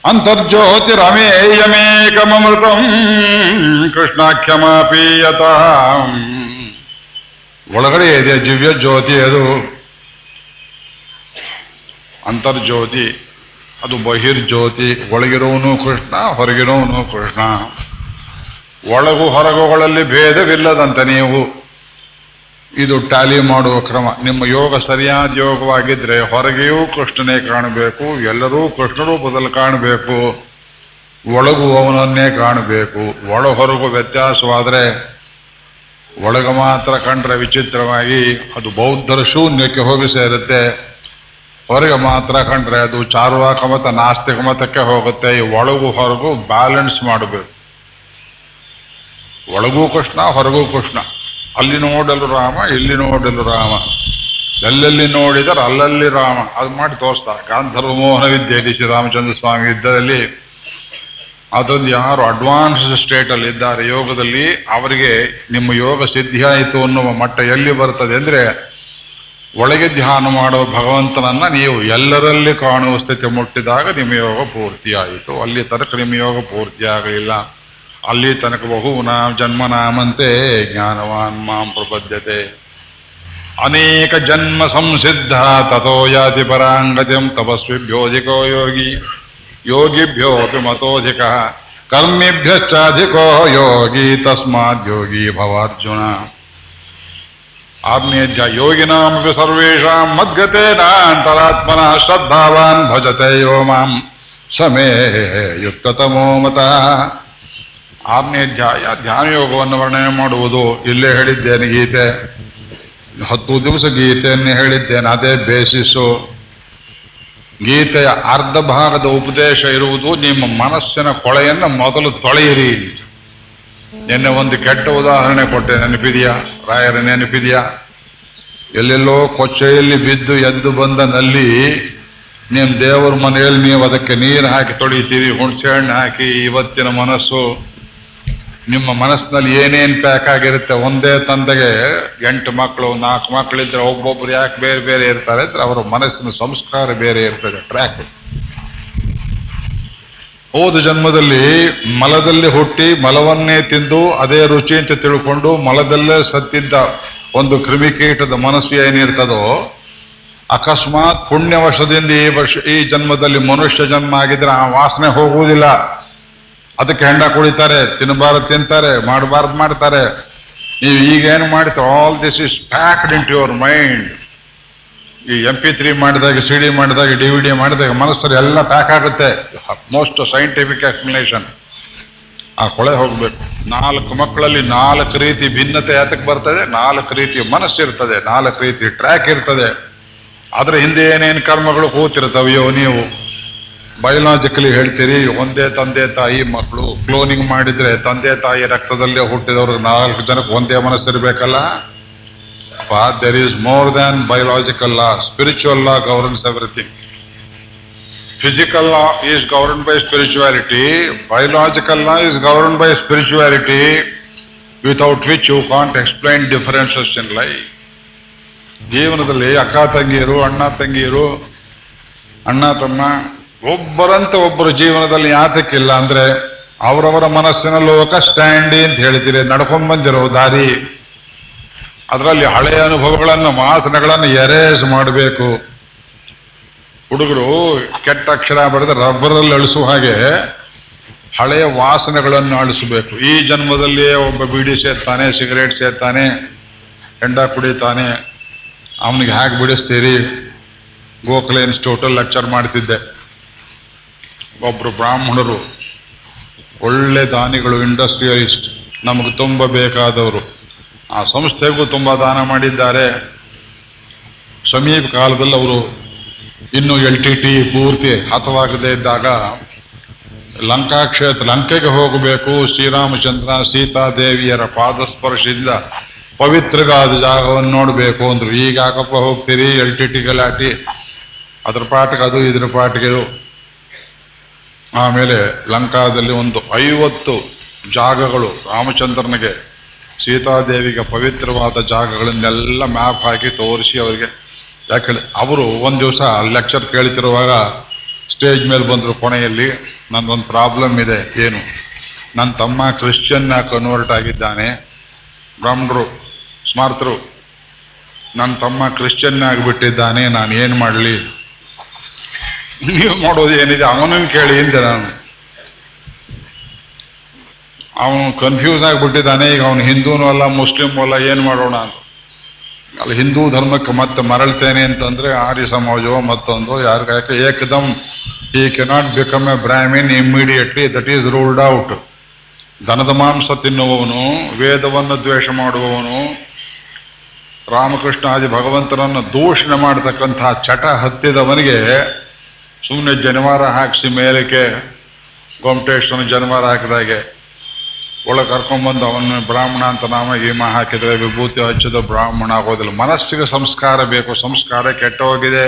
ಅಂತರ್ಜ್ಯೋತಿರಮೇಯಮೇಕಮೃತಂ ಕೃಷ್ಣಾಖ್ಯಮಾಪೀಯತ. ಒಳಗಡೆ ಇದೆ ದಿವ್ಯ ಜ್ಯೋತಿ ಅದು. ಅಂತರ್ಜ್ಯೋತಿ, ಅದು ಬಹಿರ್ಜ್ಯೋತಿ, ಒಳಗಿರೋನು ಕೃಷ್ಣ, ಹೊರಗಿರೋನು ಕೃಷ್ಣ. ಒಳಗು ಹೊರಗುಗಳಲ್ಲಿ ಭೇದವಿಲ್ಲದಂತೆ ನೀವು. ಇದು ಟ್ಯಾಲಿ ಮಾಡುವ ಕ್ರಮ. ನಿಮ್ಮ ಯೋಗ ಸರಿಯಾದ ಯೋಗವಾಗಿದ್ರೆ ಹೊರಗೆಯೂ ಕೃಷ್ಣನೇ ಕಾಣಬೇಕು, ಎಲ್ಲರೂ ಕೃಷ್ಣ ರೂಪದಲ್ಲಿ ಕಾಣಬೇಕು ಒಳಗು ಅವನನ್ನೇ ಕಾಣಬೇಕು. ಒಳ ಹೊರಗು ವ್ಯತ್ಯಾಸವಾದರೆ ಒಳಗ ಮಾತ್ರ ಕಂಡ್ರೆ ವಿಚಿತ್ರವಾಗಿ ಅದು ಬೌದ್ಧರ ಶೂನ್ಯಕ್ಕೆ ಹೋಗಿ ಸೇರುತ್ತೆ. ಹೊರಗೆ ಮಾತ್ರ ಕಂಡ್ರೆ ಅದು ಚಾರುವಾಕ ಮತ ನಾಸ್ತಿಕ ಮತಕ್ಕೆ ಹೋಗುತ್ತೆ. ಈ ಒಳಗೂ ಹೊರಗು ಬ್ಯಾಲೆನ್ಸ್ ಮಾಡಬೇಕು. ಒಳಗೂ ಕೃಷ್ಣ, ಹೊರಗೂ ಕೃಷ್ಣ. ಅಲ್ಲಿ ನೋಡಲು ರಾಮ, ಇಲ್ಲಿ ನೋಡಲು ರಾಮ. ಎಲ್ಲೆಲ್ಲಿ ನೋಡಿದರೆ ಅಲ್ಲಲ್ಲಿ ರಾಮ. ಅದು ಮಾಡಿ ತೋರಿಸ್ತಾರೆ. ಗಾಂಧರ್ವ ಮೋಹನ ವಿದ್ಯೆ ಶ್ರೀರಾಮಚಂದ್ರ ಸ್ವಾಮಿ ಯುದ್ಧದಲ್ಲಿ ಅದೊಂದು ಯಾರು ಅಡ್ವಾನ್ಸ್ ಸ್ಟೇಟ್ ಅಲ್ಲಿ ಇದ್ದಾರೆ. ಯೋಗದಲ್ಲಿ ಅವರಿಗೆ ನಿಮ್ಮ ಯೋಗ ಸಿದ್ಧಿಯಾಯಿತು ಅನ್ನುವ ಮಟ್ಟ ಎಲ್ಲಿ ಬರ್ತದೆ ಅಂದ್ರೆ, ಒಳಗೆ ಧ್ಯಾನ ಮಾಡುವ ಭಗವಂತನನ್ನ ನೀವು ಎಲ್ಲರಲ್ಲಿ ಕಾಣುವ ಸ್ಥಿತಿ ಮುಟ್ಟಿದಾಗ ನಿಮ್ಮ ಯೋಗ ಪೂರ್ತಿಯಾಯಿತು ಅಲ್ಲಿ ತನಕ ನಿಮ್ಮ ಯೋಗ ಪೂರ್ತಿ ಆಗಲಿಲ್ಲ. ಅಲ್ಲಿ ತನಕ ಬಹುನಾಮ ಜನ್ಮನಾಮಂತೆ ಜ್ಞಾನವಾನ್ ಮಾಂ ಪ್ರಪದ್ಯತೆ ಅನೇಕ ಜನ್ಮ ಸಂಸಿದ್ಧ ತಥೋ ಯಾತಿ ಪರಾಂಗತಿಂ ತಪಸ್ವಿಭ್ಯೋಧಿಕೋ ಯೋಗಿ ಯೋಗಿಭ್ಯೋಪಿ ಮತೋಧಿಕ ಕರ್ಮಿಭ್ಯಶ್ಚಾಧಿಕೋ ಯೋಗಿ ತಸ್ಮಾತ್ ಯೋಗಿ ಭವಾರ್ಜುನ ಆಜ್ಞೇಜ್ಯ ಯೋಗಿನಾಮಪಿ ಸರ್ವೇಷಾಂ ಮದ್ಗತೇನ ಅಂತರಾತ್ಮನಃ ಶ್ರದ್ಧಾವಾನ್ ಭಜತೆ ಯೋ ಮಾಂ ಸಮೇ ಯುಕ್ತತಮೋ ಮತ ಆಜ್ಞೇಧ್ಯಾಯ ಧ್ಯಾನ ಯೋಗವನ್ನು ವರ್ಣನೆ ಮಾಡುವುದು. ಇಲ್ಲೇ ಹೇಳಿದ್ದೇನೆ ಗೀತೆ. ಹತ್ತು ದಿವಸ ಗೀತೆಯನ್ನು ಹೇಳಿದ್ದೇನೆ. ಅದೇ ಬೇಸಿಸು ಗೀತೆಯ ಅರ್ಧ ಭಾಗದ ಉಪದೇಶ ಇರುವುದು ನಿಮ್ಮ ಮನಸ್ಸಿನ ಕೊಳೆಯನ್ನು ಮೊದಲು ತೊಳೆಯಿರಿ. ನಿನ್ನೆ ಒಂದು ಕೆಟ್ಟ ಉದಾಹರಣೆ ಕೊಟ್ಟೆ. ನೆನಪಿದೆಯಾ? ರಾಯರ ನೆನಪಿದೆಯಾ? ಎಲ್ಲೆಲ್ಲೋ ಕೊಚ್ಚೆಯಲ್ಲಿ ಬಿದ್ದು ಎದ್ದು ಬಂದ ನಲ್ಲಿ ನಿಮ್ಮ ದೇವರ ಮನೆಯಲ್ಲಿ ನೀವು ಅದಕ್ಕೆ ನೀರು ಹಾಕಿ ತೊಳಿತೀರಿ ಹುಣಸೆ ಹಣ್ಣು ಹಾಕಿ ಇವತ್ತಿನ ಮನಸ್ಸು. ನಿಮ್ಮ ಮನಸ್ಸಿನಲ್ಲಿ ಏನೇನ್ ಪ್ಯಾಕ್ ಆಗಿರುತ್ತೆ ಒಂದೇ ತಂದೆಗೆ ಎಂಟು ಮಕ್ಕಳು ನಾಲ್ಕು ಮಕ್ಕಳಿದ್ರೆ ಒಬ್ಬೊಬ್ರು ಯಾಕೆ ಬೇರೆ ಬೇರೆ ಇರ್ತಾರೆ ಅಂದ್ರೆ ಅವರ ಮನಸ್ಸಿನ ಸಂಸ್ಕಾರ ಬೇರೆ ಇರ್ತದೆ. ಟ್ರ್ಯಾಕ್ ಹೋದ ಜನ್ಮದಲ್ಲಿ ಮಲದಲ್ಲಿ ಹುಟ್ಟಿ ಮಲವನ್ನೇ ತಿಂದು ಅದೇ ರುಚಿ ಅಂತ ತಿಳ್ಕೊಂಡು ಮಲದಲ್ಲೇ ಸತ್ತಿದ್ದ ಒಂದು ಕ್ರಿಮಿಕೀಟದ ಮನಸ್ಸು ಏನಿರ್ತದೋ, ಅಕಸ್ಮಾತ್ ಪುಣ್ಯವಶದಿಂದ ಈ ವರ್ಷ, ಈ ಜನ್ಮದಲ್ಲಿ ಮನುಷ್ಯ ಜನ್ಮ ಆಗಿದ್ರೆ ಆ ವಾಸನೆ ಹೋಗುವುದಿಲ್ಲ. ಅದಕ್ಕೆ ಹೆಂಡ ಕುಡಿತಾರೆ ತಿನ್ನಬಾರದು ತಿಂತಾರೆ, ಮಾಡಬಾರದು ಮಾಡ್ತಾರೆ. ನೀವು ಈಗೇನು ಮಾಡ್ತೀವಿ all this is packed into your mind ಈ ಎಂ ಪಿ ತ್ರೀ ಮಾಡಿದಾಗ ಸಿ ಡಿ ಮಾಡಿದಾಗ ಡಿ ವಿ ಡಿ ಮಾಡಿದಾಗ ಮನಸ್ಸಲ್ಲಿ ಎಲ್ಲ ಪ್ಯಾಕ್ ಆಗುತ್ತೆ. ಮೋಸ್ಟ್ ಸೈಂಟಿಫಿಕ್ ಎಕ್ಸ್ಪ್ಲನೇಷನ್ ಆ ಕೊಳೆ ಹೋಗ್ಬೇಕು. ನಾಲ್ಕು ಮಕ್ಕಳಲ್ಲಿ ನಾಲ್ಕು ರೀತಿ ಭಿನ್ನತೆ ಯಾತಕ್ಕೆ ಬರ್ತದೆ? ನಾಲ್ಕು ರೀತಿ ಮನಸ್ಸಿರ್ತದೆ ನಾಲ್ಕು ರೀತಿ ಟ್ರ್ಯಾಕ್ ಇರ್ತದೆ. ಅದರ ಹಿಂದೆ ಏನೇನು ಕರ್ಮಗಳು ಕೂತಿರ್ತವೆಯೋ ನೀವು? ಬಯೋಲಾಜಿಕಲಿ ಹೇಳ್ತೀರಿ, ಒಂದೇ ತಂದೆ ತಾಯಿ ಮಕ್ಕಳು ಕ್ಲೋನಿಂಗ್ ಮಾಡಿದ್ರೆ ತಂದೆ ತಾಯಿ ರಕ್ತದಲ್ಲೇ ಹುಟ್ಟಿದವ್ರಿಗೆ ನಾಲ್ಕು ಜನಕ್ಕೆ ಒಂದೇ ಮನಸ್ಸಿರಬೇಕಲ್ಲ? There is more than biological law spiritual law governs everything physical law is govern by spirituality biological law is govern by spirituality without which you can't explain differences in life ಜೀವನದಲ್ಲಿ ಅಕ್ಕ ತಂಗಿಯರು, ಅಣ್ಣ ತಂಗಿಯರು, ಅಣ್ಣ ತಮ್ಮ ಒಬ್ಬರಂತ ಒಬ್ಬರು ಜೀವನದಲ್ಲಿ ಯಾತಕ್ಕಿಲ್ಲ ಅಂದ್ರೆ ಅವರವರ ಮನಸ್ಸಿನ ಲೋಕ ಸ್ಟ್ಯಾಂಡಿ ಅಂತ ಹೇಳ್ತೀರಿ ನಡ್ಕೊಂಡ್ ಬಂದಿರೋ ದಾರಿ. ಅದರಲ್ಲಿ ಹಳೆಯ ಅನುಭವಗಳನ್ನು, ವಾಸನೆಗಳನ್ನು ಎರೇಸ್ ಮಾಡಬೇಕು. ಹುಡುಗರು ಕೆಟ್ಟ ಅಕ್ಷರ ಬರೆದ ರಬ್ಬರಲ್ಲಿ ಅಳಿಸುವ ಹಾಗೆ ಹಳೆಯ ವಾಸನೆಗಳನ್ನು ಅಳಿಸಬೇಕು. ಈ ಜನ್ಮದಲ್ಲಿಯೇ ಒಬ್ಬ ಬೀಡಿ ಸೇರ್ತಾನೆ, ಸಿಗರೇಟ್ ಸೇರ್ತಾನೆ, ಹೆಂಡ ಕುಡಿತಾನೆ. ಅವನಿಗೆ ಹೇಗೆ ಬಿಡಿಸ್ತೀರಿ? ಗೋಖಲೆ ಇನ್ಸ್ಟಿಟ್ಯೂಟಲ್ಲಿ ಲೆಕ್ಚರ್ ಮಾಡ್ತಿದ್ದೆ. ಒಬ್ರು ಬ್ರಾಹ್ಮಣರು, ಒಳ್ಳೆ ದಾನಿಗಳು ಇಂಡಸ್ಟ್ರಿಯಲಿಸ್ಟ್ ನಮಗೆ ತುಂಬ ಬೇಕಾದವರು. ಆ ಸಂಸ್ಥೆಗೂ ತುಂಬ ದಾನ ಮಾಡಿದ್ದಾರೆ. ಸಮೀಪ ಕಾಲದಲ್ಲಿ ಅವರು ಇನ್ನು ಎಲ್ ಟಿ ಟಿ ಪೂರ್ತಿ ಹತವಾಗದೇ ಇದ್ದಾಗ ಲಂಕಾ ಕ್ಷೇತ್ರ, ಲಂಕೆಗೆ ಹೋಗಬೇಕು. ಶ್ರೀರಾಮಚಂದ್ರ ಸೀತಾದೇವಿಯರ ಪಾದಸ್ಪರ್ಶದಿಂದ ಪವಿತ್ರಗಾದ ಜಾಗವನ್ನು ನೋಡಬೇಕು ಅಂದ್ರು. ಈಗ ಹೋಗ್ತೀರಿ? ಎಲ್ ಟಿ ಟಿ ಗಲಾಟಿ. ಅದ್ರ ಪಾಠಕ್ಕೆ ಅದು, ಇದ್ರ ಇದು ಆಮೇಲೆ ಲಂಕಾದಲ್ಲಿ ಒಂದು ಐವತ್ತು ಜಾಗಗಳು ರಾಮಚಂದ್ರನಿಗೆ ಸೀತಾದೇವಿಗೆ ಪವಿತ್ರವಾದ ಜಾಗಗಳನ್ನೆಲ್ಲ ಮ್ಯಾಪ್ ಹಾಕಿ ತೋರಿಸಿ ಅವರಿಗೆ. ಯಾಕೆ ಅವರು ಒಂದು ದಿವಸ ಲೆಕ್ಚರ್ ಕೇಳ್ತಿರುವಾಗ ಸ್ಟೇಜ್ ಮೇಲೆ ಬಂದರು ಕೊನೆಯಲ್ಲಿ ನನ್ನೊಂದು ಪ್ರಾಬ್ಲಮ್ ಇದೆ, ಏನು? ನನ್ನ ತಮ್ಮ ಕ್ರಿಶ್ಚಿಯನ್ನ ಕನ್ವರ್ಟ್ ಆಗಿದ್ದಾನೆ. ಬ್ರಾಹ್ಮಣರು, ಸ್ಮಾರ್ತರು ನನ್ನ ತಮ್ಮ ಕ್ರಿಶ್ಚಿಯನ್ ಆಗಿಬಿಟ್ಟಿದ್ದಾನೆ ನಾನು ಏನು ಮಾಡಲಿ? ನೀವು ಮಾಡೋದು ಏನಿದೆ? ಅವನನ್ನು ಕೇಳಿ ಹಿಂದೆ ನಾನು. ಅವನು ಕನ್ಫ್ಯೂಸ್ ಆಗಿಬಿಟ್ಟಿದ್ದಾನೆ. ಈಗ ಅವನು ಹಿಂದೂನು ಅಲ್ಲ, ಮುಸ್ಲಿಮೂ ಅಲ್ಲ, ಏನು ಮಾಡೋಣ ಅಂತ. ಅಲ್ಲಿ ಹಿಂದೂ ಧರ್ಮಕ್ಕೆ ಮತ್ತೆ ಮರಳ್ತೇನೆ ಅಂತಂದ್ರೆ ಆರ್ಯ ಸಮಾಜವೋ ಮತ್ತೊಂದು ಯಾರಿಗ ಏಕದಮ್ he cannot become a Brahmin immediately that is ruled out ದನದ ಮಾಂಸ ತಿನ್ನುವವನು, ವೇದವನ್ನು ದ್ವೇಷ ಮಾಡುವವನು, ರಾಮಕೃಷ್ಣ ಆದಿ ಭಗವಂತನನ್ನು ದೂಷಣೆ ಮಾಡತಕ್ಕಂತಹ ಚಟ ಹತ್ತಿದವನಿಗೆ ಸುಮ್ಮನೆ ಜನಿವಾರ ಹಾಕಿಸಿ ಮೇಲಕ್ಕೆ ಗೊಮಟೇಶ್ವರನ ಜನಿವಾರ ಹಾಕಿದಾಗೆ. ಒಳಗೆ ಕರ್ಕೊಂಡ್ಬಂದು ಅವನ ಬ್ರಾಹ್ಮಣ ಅಂತ ನಾಮ ಹೀಮ ಹಾಕಿದ್ರೆ ವಿಭೂತಿ ಹಚ್ಚಿದ ಬ್ರಾಹ್ಮಣ ಆಗೋದಿಲ್ಲ. ಮನಸ್ಸಿಗೆ ಸಂಸ್ಕಾರ ಬೇಕು, ಸಂಸ್ಕಾರ ಕೆಟ್ಟ ಹೋಗಿದೆ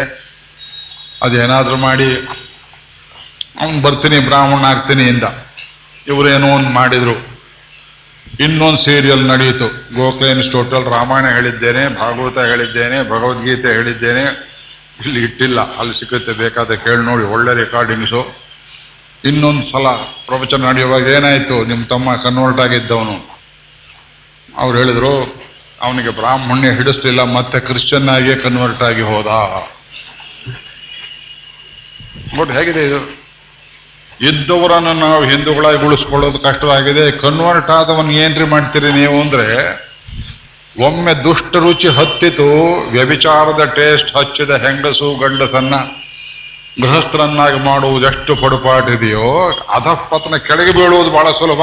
ಅದೇನಾದರೂ ಮಾಡಿ ಅವನು ಬರ್ತೀನಿ, ಬ್ರಾಹ್ಮಣ ಆಗ್ತೀನಿ ಇಂದ. ಇವರೇನೋ ಒಂದು ಮಾಡಿದ್ರು. ಇನ್ನೊಂದು ಸೀರಿಯಲ್ ನಡೆಯಿತು ಗೋಕ್ಲೇನ್ಸ್ ಟೋಟಲ್ ರಾಮಾಯಣ ಹೇಳಿದ್ದೇನೆ, ಭಾಗವತ ಹೇಳಿದ್ದೇನೆ, ಭಗವದ್ಗೀತೆ ಹೇಳಿದ್ದೇನೆ. ಇಲ್ಲಿ ಇಟ್ಟಿಲ್ಲ. ಅಲ್ಲಿ ಸಿಗುತ್ತೆ ಬೇಕಾದ ಕೇಳಿ ನೋಡಿ. ಒಳ್ಳೆ ರೆಕಾರ್ಡಿಂಗ್ಸು ಇನ್ನೊಂದು ಸಲ ಪ್ರವಚನ ನಡೆಯುವಾಗ ಏನಾಯ್ತು? ನಿಮ್ಮ ತಮ್ಮ ಕನ್ವರ್ಟ್ ಆಗಿದ್ದವನು. ಅವ್ರು ಹೇಳಿದ್ರು, ಅವನಿಗೆ ಬ್ರಾಹ್ಮಣ್ಯ ಹಿಡಿಸ್ಲಿಲ್ಲ, ಮತ್ತೆ ಕ್ರಿಶ್ಚಿಯನ್ ಆಗಿ ಕನ್ವರ್ಟ್ ಆಗಿ ಹೋದ. ನೋಡಿ ಹೇಗಿದೆ ಇದು? ಇದ್ದವರನ್ನು ನಾವು ಹಿಂದೂಗಳಾಗಿ ಉಳಿಸ್ಕೊಳ್ಳೋದು ಕಷ್ಟವಾಗಿದೆ. ಕನ್ವರ್ಟ್ ಆದವನ್ ಏನ್ರಿ ಮಾಡ್ತೀರಿ ನೀವು ಅಂದ್ರೆ ಒಮ್ಮೆ ದುಷ್ಟ ರುಚಿ ಹತ್ತಿತು, ವ್ಯಭಿಚಾರದ ಟೇಸ್ಟ್ ಹಚ್ಚಿದ ಹೆಂಗಸು ಗಂಡಸನ್ನ ಗೃಹಸ್ಥರನ್ನಾಗಿ ಮಾಡುವುದು ಎಷ್ಟು ಪಡುಪಾಟಿದೆಯೋ, ಅಧಃಪತನ ಕೆಳಗೆ ಬೀಳುವುದು ಬಹಳ ಸುಲಭ,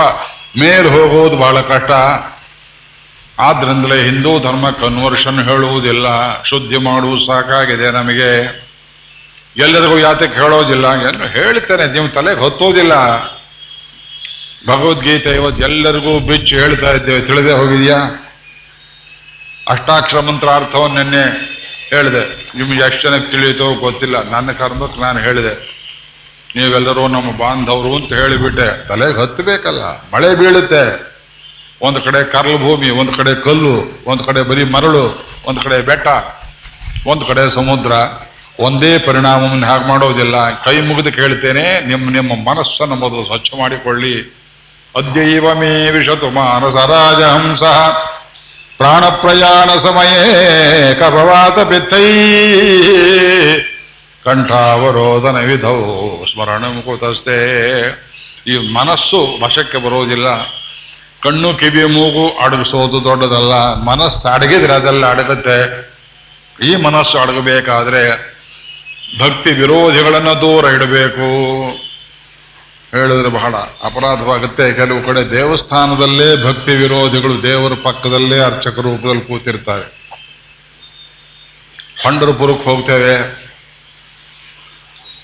ಮೇಲೆ ಹೋಗುವುದು ಬಹಳ ಕಷ್ಟ. ಆದ್ರಿಂದಲೇ ಹಿಂದೂ ಧರ್ಮ ಕನ್ವರ್ಷನ್ ಹೇಳುವುದಿಲ್ಲ, ಶುದ್ಧಿ ಮಾಡುವುದು ಸಾಕಾಗಿದೆ ನಮಗೆ. ಎಲ್ಲರಿಗೂ ಯಾತಕ್ಕೆ ಹೇಳೋದಿಲ್ಲ ಎಲ್ಲ ಹೇಳ್ತೇನೆ ನೀವು ತಲೆಗೆ ಹೊತ್ತೋದಿಲ್ಲ ಭಗವದ್ಗೀತೆ ಇವತ್ತು ಎಲ್ಲರಿಗೂ ಬಿಚ್ಚು ಹೇಳ್ತಾ ಇದ್ದೇವೆ, ತಿಳಿದೇ ಹೋಗಿದೆಯಾ? ಅಷ್ಟಾಕ್ಷರ ಮಂತ್ರ ಅರ್ಥವನ್ನು ನಿನ್ನೆ ಹೇಳಿದೆ. ನಿಮ್ಗೆ ಎಷ್ಟು ಜನಕ್ಕೆ ತಿಳಿಯುತ್ತೋ ಗೊತ್ತಿಲ್ಲ. ನನ್ನ ಕರ್ಮಕ್ಕೆ ನಾನು ಹೇಳಿದೆ. ನೀವೆಲ್ಲರೂ ನಮ್ಮ ಬಾಂಧವರು ಅಂತ ಹೇಳಿಬಿಟ್ಟೆ. ತಲೆಗೆ ಹತ್ತಬೇಕಲ್ಲ ಮಳೆ ಬೀಳುತ್ತೆ. ಒಂದು ಕಡೆ ಕರ್ಲು ಭೂಮಿ, ಒಂದು ಕಡೆ ಕಲ್ಲು, ಒಂದು ಕಡೆ ಬರೀ ಮರಳು, ಒಂದು ಕಡೆ ಬೆಟ್ಟ, ಒಂದು ಕಡೆ ಸಮುದ್ರ. ಒಂದೇ ಪರಿಣಾಮವನ್ನು ಹಾಗೆ ಮಾಡೋದಿಲ್ಲ. ಕೈ ಮುಗಿದು ಕೇಳ್ತೇನೆ ನಿಮ್ಮ ನಿಮ್ಮ ಮನಸ್ಸನ್ನು ಮೊದಲು ಸ್ವಚ್ಛ ಮಾಡಿಕೊಳ್ಳಿ. ಅದ್ಯೈವ ಮೇ ವಿಷತು ಮಾನಸ ರಾಜಹಂಸ. ಪ್ರಾಣ ಪ್ರಯಾಣ ಸಮಯೇ ಕಪವಾತ ಬಿತ್ತೈ. ಕಂಠಾವರೋಧನ ವಿಧೌ ಸ್ಮರಣ ಕೂತಷ್ಟೇ ಈ ಮನಸ್ಸು ವಶಕ್ಕೆ ಬರೋದಿಲ್ಲ ಕಣ್ಣು, ಕಿವಿ, ಮೂಗು ಅಡಗಿಸೋದು ದೊಡ್ಡದಲ್ಲ. ಮನಸ್ಸು ಅಡಗಿದ್ರೆ ಅದೆಲ್ಲ ಅಡಗುತ್ತೆ. ಈ ಮನಸ್ಸು ಅಡಗಬೇಕಾದ್ರೆ ಭಕ್ತಿ ವಿರೋಧಿಗಳನ್ನು ದೂರ ಇಡಬೇಕು. ಹೇಳಿದ್ರೆ ಬಹಳ ಅಪರಾಧವಾಗುತ್ತೆ. ಕೆಲವು ಕಡೆ ದೇವಸ್ಥಾನದಲ್ಲೇ ಭಕ್ತಿ ವಿರೋಧಿಗಳು ದೇವರ ಪಕ್ಕದಲ್ಲೇ ಅರ್ಚಕ ರೂಪದಲ್ಲಿ ಕೂತಿರ್ತಾರೆ. ಪಂಡರಪುರಕ್ಕೆ ಹೋಗ್ತೇವೆ.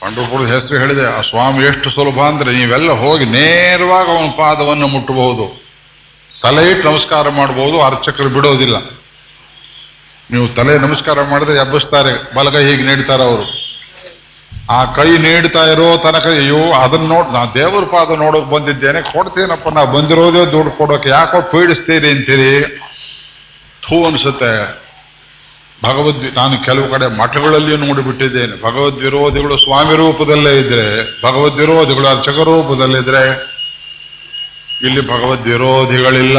ಪಂಡರಪುರದ ಹೆಸರು ಹೇಳಿದೆ, ಆ ಸ್ವಾಮಿ ಎಷ್ಟು ಸುಲಭ ಅಂದ್ರೆ ನೀವೆಲ್ಲ ಹೋಗಿ ನೇರವಾಗಿ ಅವನ ಪಾದವನ್ನು ಮುಟ್ಟಬಹುದು. ತಲೆ ಇಟ್ಟು ನಮಸ್ಕಾರ ಮಾಡಬಹುದು, ಅರ್ಚಕರು ಬಿಡೋದಿಲ್ಲ. ನೀವು ತಲೆ ನಮಸ್ಕಾರ ಮಾಡಿದ್ರೆ ಎಬ್ಬಿಸ್ತಾರೆ, ಬಲಗೈ ಹೀಗೆ ನೀಡ್ತಾರೆ ಅವರು. ಆ ಕೈ ನೀಡ್ತಾ ಇರೋ ತನಕ ಅಯ್ಯೋ, ಅದನ್ನ ನೋಡ್, ನಾ ದೇವರ ಪಾದ ನೋಡೋಕ್ ಬಂದಿದ್ದೇನೆ, ಕೊಡ್ತೇನಪ್ಪ, ನಾ ಬಂದಿರೋದೇ ದುಡ್ಡು ಕೊಡೋಕೆ, ಯಾಕೋ ಪೀಡಿಸ್ತೀರಿ ಅಂತೀರಿ? ಥೂ ಅನ್ಸುತ್ತೆ. ಭಗವದ್ ನಾನು ಕೆಲವು ಕಡೆ ಮಠಗಳಲ್ಲಿ ನೋಡಿಬಿಟ್ಟಿದ್ದೇನೆ. ಭಗವದ್ ವಿರೋಧಿಗಳು ಸ್ವಾಮಿ ರೂಪದಲ್ಲೇ ಇದ್ರೆ ಭಗವದ್ ವಿರೋಧಿಗಳು ಅರ್ಚಕ ರೂಪದಲ್ಲಿದ್ರೆ ಇಲ್ಲಿ ಭಗವದ್ ವಿರೋಧಿಗಳಿಲ್ಲ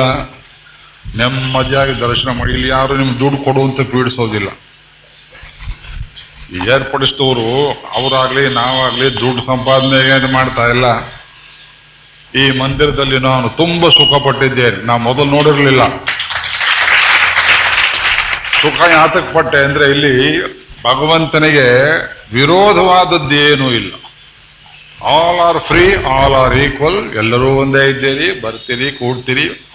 ನೆಮ್ಮದಿಯಾಗಿ ದರ್ಶನ ಮಾಡಿ, ಇಲ್ಲಿ ಯಾರು ನಿಮ್ಗೆ ದುಡ್ಡು ಕೊಡುವಂತ ಪೀಡಿಸೋದಿಲ್ಲ. ಏರ್ಪಡಿಸಿದವರು ಅವರಾಗ್ಲಿ ನಾವಾಗ್ಲಿ ದುಡ್ಡು ಸಂಪಾದನೆ ಏನು ಮಾಡ್ತಾ ಇಲ್ಲ. ಈ ಮಂದಿರದಲ್ಲಿ ನಾನು ತುಂಬಾ ಸುಖ ಪಟ್ಟಿದ್ದೇನೆ ನಾ ಮೊದಲು ನೋಡಿರ್ಲಿಲ್ಲ. ಸುಖ ಯಾತಕ್ ಪಟ್ಟೆ ಅಂದ್ರೆ ಇಲ್ಲಿ ಭಗವಂತನಿಗೆ ವಿರೋಧವಾದದ್ದೇನೂ ಇಲ್ಲ. All are free all are equal ಎಲ್ಲರೂ ಒಂದೇ ಇದ್ದೀರಿ, ಬರ್ತೀರಿ, ಕೂಡ್ತೀರಿ.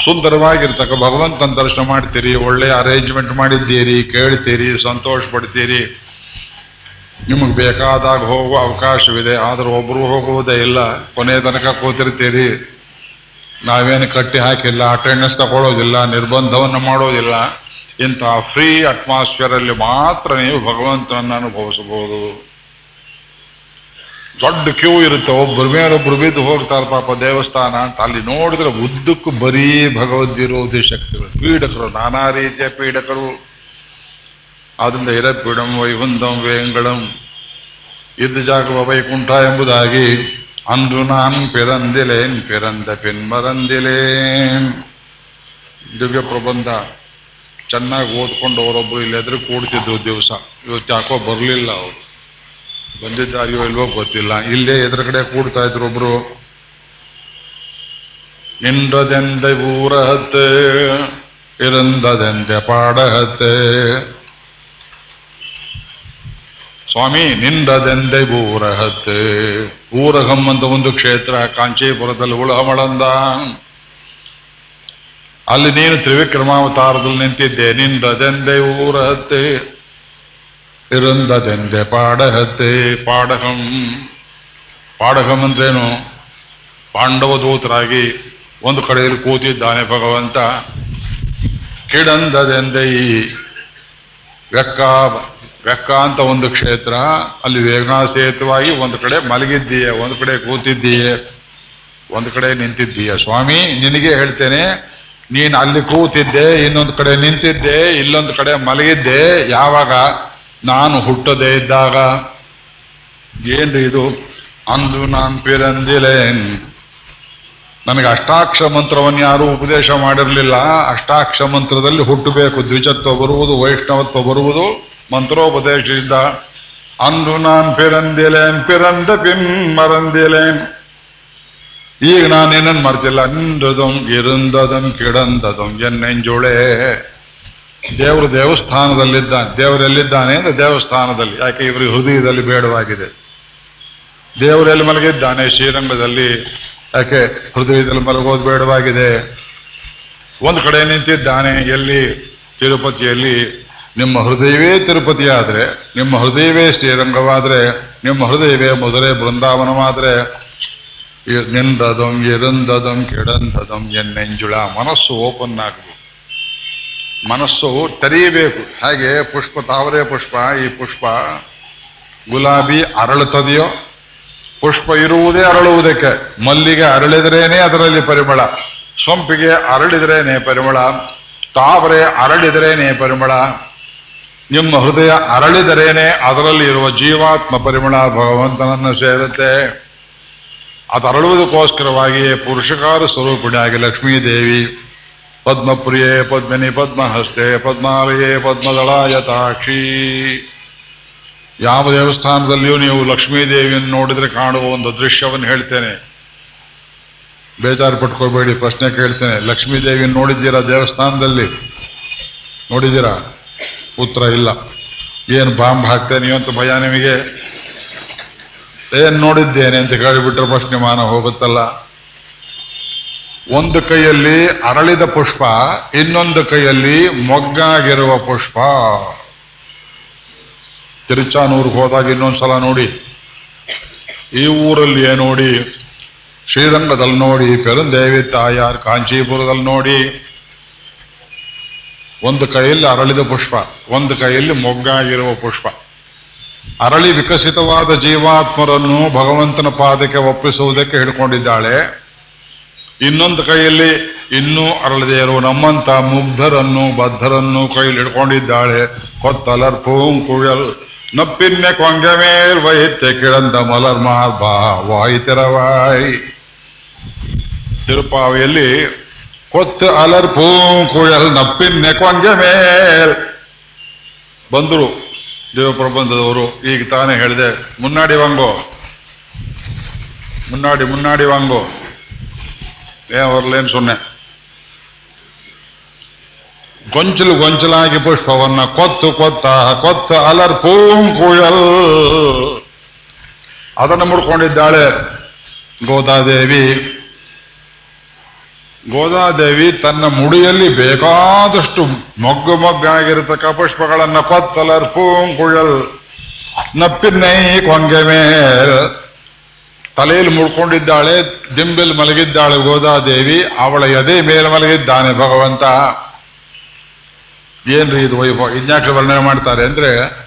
ಸುಂದರವಾಗಿರ್ತಕ್ಕ ಭಗವಂತನ ದರ್ಶನ ಮಾಡ್ತೀರಿ, ಒಳ್ಳೆ ಅರೇಂಜ್ಮೆಂಟ್ ಮಾಡಿದ್ದೀರಿ, ಕೇಳ್ತೀರಿ, ಸಂತೋಷ ಪಡ್ತೀರಿ. ನಿಮಗೆ ಬೇಕಾದಾಗ ಹೋಗುವ ಅವಕಾಶವಿದೆ, ಆದ್ರೆ ಒಬ್ರು ಹೋಗುವುದೇ ಇಲ್ಲ. ಕೊನೆ ತನಕ ಕೂತಿರ್ತೀರಿ. ನಾವೇನು ಕಟ್ಟಿ ಹಾಕಿಲ್ಲ ಅಟೆಂಡೆನ್ಸ್ ತಗೊಳ್ಳೋದಿಲ್ಲ ನಿರ್ಬಂಧವನ್ನು ಮಾಡೋದಿಲ್ಲ. ಇಂತಹ ಫ್ರೀ ಅಟ್ಮಾಸ್ಫಿಯರ್ ಅಲ್ಲಿ ಮಾತ್ರ ನೀವು ಭಗವಂತನನ್ನು ಅನುಭವಿಸಬಹುದು. ದೊಡ್ಡ ಕ್ಯೂ ಇರುತ್ತೆ ಒಬ್ಬರ ಮೇಲೊಬ್ರು ಬಿದ್ದು ಹೋಗ್ತಾರೆ ಪಾಪ ದೇವಸ್ಥಾನ ಅಂತ. ಅಲ್ಲಿ ನೋಡಿದ್ರೆ ಉದ್ದಕ್ಕೂ ಬರೀ ಭಗವದ್ವಿರೋಧಿ ಶಕ್ತಿಗಳು. ಪೀಡಕರು, ನಾನಾ ರೀತಿಯ ಪೀಡಕರು. ಆದ್ರಿಂದ ಇರಪೀಡಂ ವೈಹುಂದಂ ವೇಂಗಳಂ. ಇದ್ದ ಜಾಗವ ವೈಕುಂಠ ಎಂಬುದಾಗಿ, ಅಂದು ನಾನ್ ಪಿರಂದಿಲೇನ್, ಪಿರಂದ ಪೆನ್ಮರಂದಿಲೇನ್. ದಿವ್ಯ ಪ್ರಬಂಧ. ಚೆನ್ನಾಗಿ ಓದ್ಕೊಂಡು ಅವರೊಬ್ರು ಇಲ್ಲಿ ಎದುರು ಕೂಡ್ತಿದ್ರು ದಿವಸ. ಇವತ್ತು ಯಾಕೋ ಬರಲಿಲ್ಲ ಅವರು. ಬಂದಿದ್ದಾರೆಯೋ ಇಲ್ವೋ ಗೊತ್ತಿಲ್ಲ. ಇಲ್ಲೇ ಎದುರುಗಡೆ ಕೂಡ್ತಾ ಇದ್ರು ಒಬ್ರು. ನಿಂದದೆಂದೆ ಊರಹತ್ತೆ, ಇರಂದದೆಂದೆ ಪಾಡಹತ್ತೆ. ಸ್ವಾಮಿ, ನಿಂದದೆಂದೆ ಊರಹತ್ತೆ. ಊರಹಂ ಅಂತ ಒಂದು ಕ್ಷೇತ್ರ, ಕಾಂಚೀಪುರದಲ್ಲಿ ಉಳಹಮಳಂದ. ಅಲ್ಲಿ ನೀನು ತ್ರಿವಿಕ್ರಮಾವತಾರದಲ್ಲಿ ನಿಂತಿದ್ದೆ, ನಿಂದದೆಂದೆ ಊರಹತ್ತೆ. ಇರಂದದೆಂದೆ ಪಾಡಹತ್ತೆ ಪಾಡಹಂ ಪಾಡಹಂ ಅಂದ್ರೇನು ಪಾಂಡವ ದೂತರಾಗಿ ಒಂದು ಕಡೆಯಲ್ಲಿ ಕೂತಿದ್ದಾನೆ ಭಗವಂತ. ಕಿಡಂದದೆಂದೆ ಈ ವ್ಯಕ್ಕ ವ್ಯಕ್ಕ ಅಂತ ಒಂದು ಕ್ಷೇತ್ರ, ಅಲ್ಲಿ ವೇಗನಾಸೇತವಾಗಿ ಒಂದು ಕಡೆ ಮಲಗಿದ್ದೀಯೆ, ಒಂದು ಕಡೆ ಕೂತಿದ್ದೀಯೆ, ಒಂದು ಕಡೆ ನಿಂತಿದ್ದೀಯ. ಸ್ವಾಮಿ, ನಿನಗೆ ಹೇಳ್ತೇನೆ, ನೀನು ಅಲ್ಲಿ ಕೂತಿದ್ದೆ, ಇನ್ನೊಂದು ಕಡೆ ನಿಂತಿದ್ದೆ, ಇಲ್ಲೊಂದು ಕಡೆ ಮಲಗಿದ್ದೆ, ಯಾವಾಗ? ನಾನು ಹುಟ್ಟದೇ ಇದ್ದಾಗ ಏನ್ರಿ ಇದು? ಅಂದು ನಾನ್ ಪಿರಂದಿಲೇನ್ ನನಗೆ ಅಷ್ಟಾಕ್ಷ ಮಂತ್ರವನ್ನು ಯಾರೂ ಉಪದೇಶ ಮಾಡಿರಲಿಲ್ಲ. ಅಷ್ಟಾಕ್ಷ ಮಂತ್ರದಲ್ಲಿ ಹುಟ್ಟಬೇಕು. ದ್ವಿಜತ್ವ ಬರುವುದು, ವೈಷ್ಣವತ್ವ ಬರುವುದು ಮಂತ್ರೋಪದೇಶದಿಂದ. ಅಂದು ನಾನ್ ಪಿರಂದಿಲೇನ್, ಪಿರಂದ ಪಿನ್ ಮರಂದಿಲೇನ್. ಈಗ ನಾನೇನನ್ ಮರ್ತಿಲ್ಲ. ಅಂದದಂ ಇರಂದದಂ ಕಿಡಂದದಂ ಎನ್ನೆಂಜುಳೆ ದೇವರು ದೇವಸ್ಥಾನದಲ್ಲಿದ್ದಾನೆ, ದೇವರೆಲ್ಲಿದ್ದಾನೆ ಅಂದ್ರೆ ದೇವಸ್ಥಾನದಲ್ಲಿ, ಯಾಕೆ ಇವರು ಹೃದಯದಲ್ಲಿ ಬೇಡವಾಗಿದೆ. ದೇವರೆಲ್ಲಿ ಮಲಗಿದ್ದಾನೆ? ಶ್ರೀರಂಗದಲ್ಲಿ. ಯಾಕೆ ಹೃದಯದಲ್ಲಿ ಮಲಗೋದು ಬೇಡವಾಗಿದೆ? ಒಂದು ಕಡೆ ನಿಂತಿದ್ದಾನೆ, ಎಲ್ಲಿ? ತಿರುಪತಿಯಲ್ಲಿ. ನಿಮ್ಮ ಹೃದಯವೇ ತಿರುಪತಿ ಆದ್ರೆ ನಿಮ್ಮ ಹೃದಯವೇ ಶ್ರೀರಂಗವಾದ್ರೆ, ನಿಮ್ಮ ಹೃದಯವೇ ಮೊದಲೇ ಬೃಂದಾವನವಾದ್ರೆ ನಿಂದದಂ ಎರಂದದಂ ಕೆಡಂದದಂ, ಎನ್ನೆಂಜುಳ ಮನಸ್ಸು ಓಪನ್ ಆಗಬೇಕು. ಮನಸ್ಸು ತೆರೆಯಬೇಕು. ಹಾಗೆ? ಪುಷ್ಪ, ತಾವರೆ ಪುಷ್ಪ, ಈ ಪುಷ್ಪ ಗುಲಾಬಿ ಅರಳುತ್ತದೆಯೋ? ಪುಷ್ಪ ಇರುವುದೇ ಅರಳುವುದಕ್ಕೆ. ಮಲ್ಲಿಗೆ ಅರಳಿದ್ರೇನೆ ಅದರಲ್ಲಿ ಪರಿಮಳ. ಸೊಂಪಿಗೆ ಅರಳಿದ್ರೇನೆ ಪರಿಮಳ. ತಾವರೆ ಅರಳಿದ್ರೇನೆ ಪರಿಮಳ. ನಿಮ್ಮ ಹೃದಯ ಅರಳಿದರೇನೆ ಅದರಲ್ಲಿ ಇರುವ ಜೀವಾತ್ಮ ಪರಿಮಳ ಭಗವಂತನನ್ನು ಸೇರುತ್ತೆ. ಅದು ಪುರುಷಕಾರ ಸ್ವರೂಪಿಣಿಯಾಗಿ ಲಕ್ಷ್ಮೀದೇವಿ ಪದ್ಮಪ್ರಿಯೆ ಪದ್ಮಿನಿ ಪದ್ಮಹಸ್ತೆ ಪದ್ಮಾಲಯೇ ಪದ್ಮದಳಾಯತಾಕ್ಷಿ ಯಾವ ದೇವಸ್ಥಾನದಲ್ಲಿಯೂ ನೀವು ಲಕ್ಷ್ಮೀದೇವಿಯನ್ನು ನೋಡಿದ್ರೆ ಕಾಣುವ ಒಂದು ದೃಶ್ಯವನ್ನು ಹೇಳ್ತೇನೆ. ಬೇಜಾರು ಪಟ್ಕೋಬೇಡಿ ಪ್ರಶ್ನೆ ಕೇಳ್ತೇನೆ. ಲಕ್ಷ್ಮೀದೇವಿಯನ್ನು ನೋಡಿದ್ದೀರಾ ದೇವಸ್ಥಾನದಲ್ಲಿ? ನೋಡಿದ್ದೀರಾ? ಉತ್ತರ ಇಲ್ಲ. ಏನು ಬಾಂಬ್ ಹಾಕ್ತೇನೆ ಅಂತ ಭಯ ನಿಮಗೆ? ಏನು ನೋಡಿದ್ದೇನೆ ಅಂತ ಕೇಳಿಬಿಟ್ರೆ ಪ್ರಶ್ನೆ ಮಾನ ಹೋಗುತ್ತಲ್ಲ. ಒಂದು ಕೈಯಲ್ಲಿ ಅರಳಿದ ಪುಷ್ಪ, ಇನ್ನೊಂದು ಕೈಯಲ್ಲಿ ಮೊಗ್ಗಾಗಿರುವ ಪುಷ್ಪ. ತಿರುಚಾನೂರ್ಗೆ ಹೋದಾಗ ಇನ್ನೊಂದ್ಸಲ ನೋಡಿ. ಈ ಊರಲ್ಲಿ ನೋಡಿ? ಶ್ರೀರಂಗದಲ್ಲಿ ನೋಡಿ, ಪೆರುಂದೇವಿ ತಾಯಾರ್ ಕಾಂಚೀಪುರದಲ್ಲಿ ನೋಡಿ. ಒಂದು ಕೈಯಲ್ಲಿ ಅರಳಿದ ಪುಷ್ಪ, ಒಂದು ಕೈಯಲ್ಲಿ ಮೊಗ್ಗಾಗಿರುವ ಪುಷ್ಪ. ಅರಳಿ ವಿಕಸಿತವಾದ ಜೀವಾತ್ಮರನ್ನು ಭಗವಂತನ ಪಾದಕ್ಕೆ ಒಪ್ಪಿಸುವುದಕ್ಕೆ ಹಿಡ್ಕೊಂಡಿದ್ದಾಳೆ. ಇನ್ನೊಂದು ಕೈಯಲ್ಲಿ ಇನ್ನೂ ಅರಳದೇ ಇರುವ ನಮ್ಮಂತ ಮುಗ್ಧರನ್ನು, ಬದ್ಧರನ್ನು ಕೈಯಲ್ಲಿ ಹಿಡ್ಕೊಂಡಿದ್ದಾಳೆ. ಕೊತ್ತಲರ್ ಪೂಂಕುಳಲ್ ನಪ್ಪಿನ್ನೆ ಕೊಂಗೆ ಮೇಲ್ ವೈತೆ ಕಿಳಂದ ಮಲರ್ ಮಾರ್ಬಾ ವಾಯಿತೆರವಾಯಿ ತಿರುಪಾವಿಯಲ್ಲಿ ಕೊತ್ತ ಅಲರ್ ಪೂಂಕುಳಲ್ ನಪ್ಪಿನ್ನೆ ಕೊಂಗೆ ಮೇಲ್. ಬಂದರು ದೇವಪ್ರಬಂಧದವರು, ಈಗ ತಾನೇ ಹೇಳಿದೆ, ಮುನ್ನಾಡಿ ವಾಂಗೋ. ಮುನ್ನಾಡಿ ಮುನ್ನಾಡಿ ವಾಂಗೋ. ಏನ್ ಅವರ್ಲೇನು ಸೊನ್ನೆ ಗೊಂಚಲು ಗೊಂಚಲಾಗಿ ಪುಷ್ಪವನ್ನ ಕೊತ್ತು ಕೊತ್ತ ಕೊತ್ತ ಅಲರ್ ಪೂಂಕುಯಲ್ ಅದನ್ನು ಮುಡ್ಕೊಂಡಿದ್ದಾಳೆ ಗೋದಾದೇವಿ. ಗೋದಾದೇವಿ ತನ್ನ ಮುಡಿಯಲ್ಲಿ ಬೇಕಾದಷ್ಟು ಮೊಗ್ಗು ಮೊಗ್ಗಾಗಿರತಕ್ಕ ಪುಷ್ಪಗಳನ್ನ ಕೊತ್ತಲರ್ ಪೂಂಕುಯಲ್ ನಪ್ಪಿನ್ನೈ ಕೊಂಗೆ ಮೇಲ್. ತಲೆಯಲ್ಲಿ ಮುಡ್ಕೊಂಡಿದ್ದಾಳೆ ದಿಂಬೆಲ್ ಮಲಗಿದ್ದಾಳೆ, ಗೋದಾದೇವಿ, ಅವಳ ಎದೆ ಮೇಲೆ ಮಲಗಿದ್ದಾನೆ ಭಗವಂತ. ಏನ್ರಿ ಇದು ವೈಭವ? ಇನ್ಯಾಕೆ ವರ್ಣನೆ ಮಾಡ್ತಾರೆ ಅಂದ್ರೆ,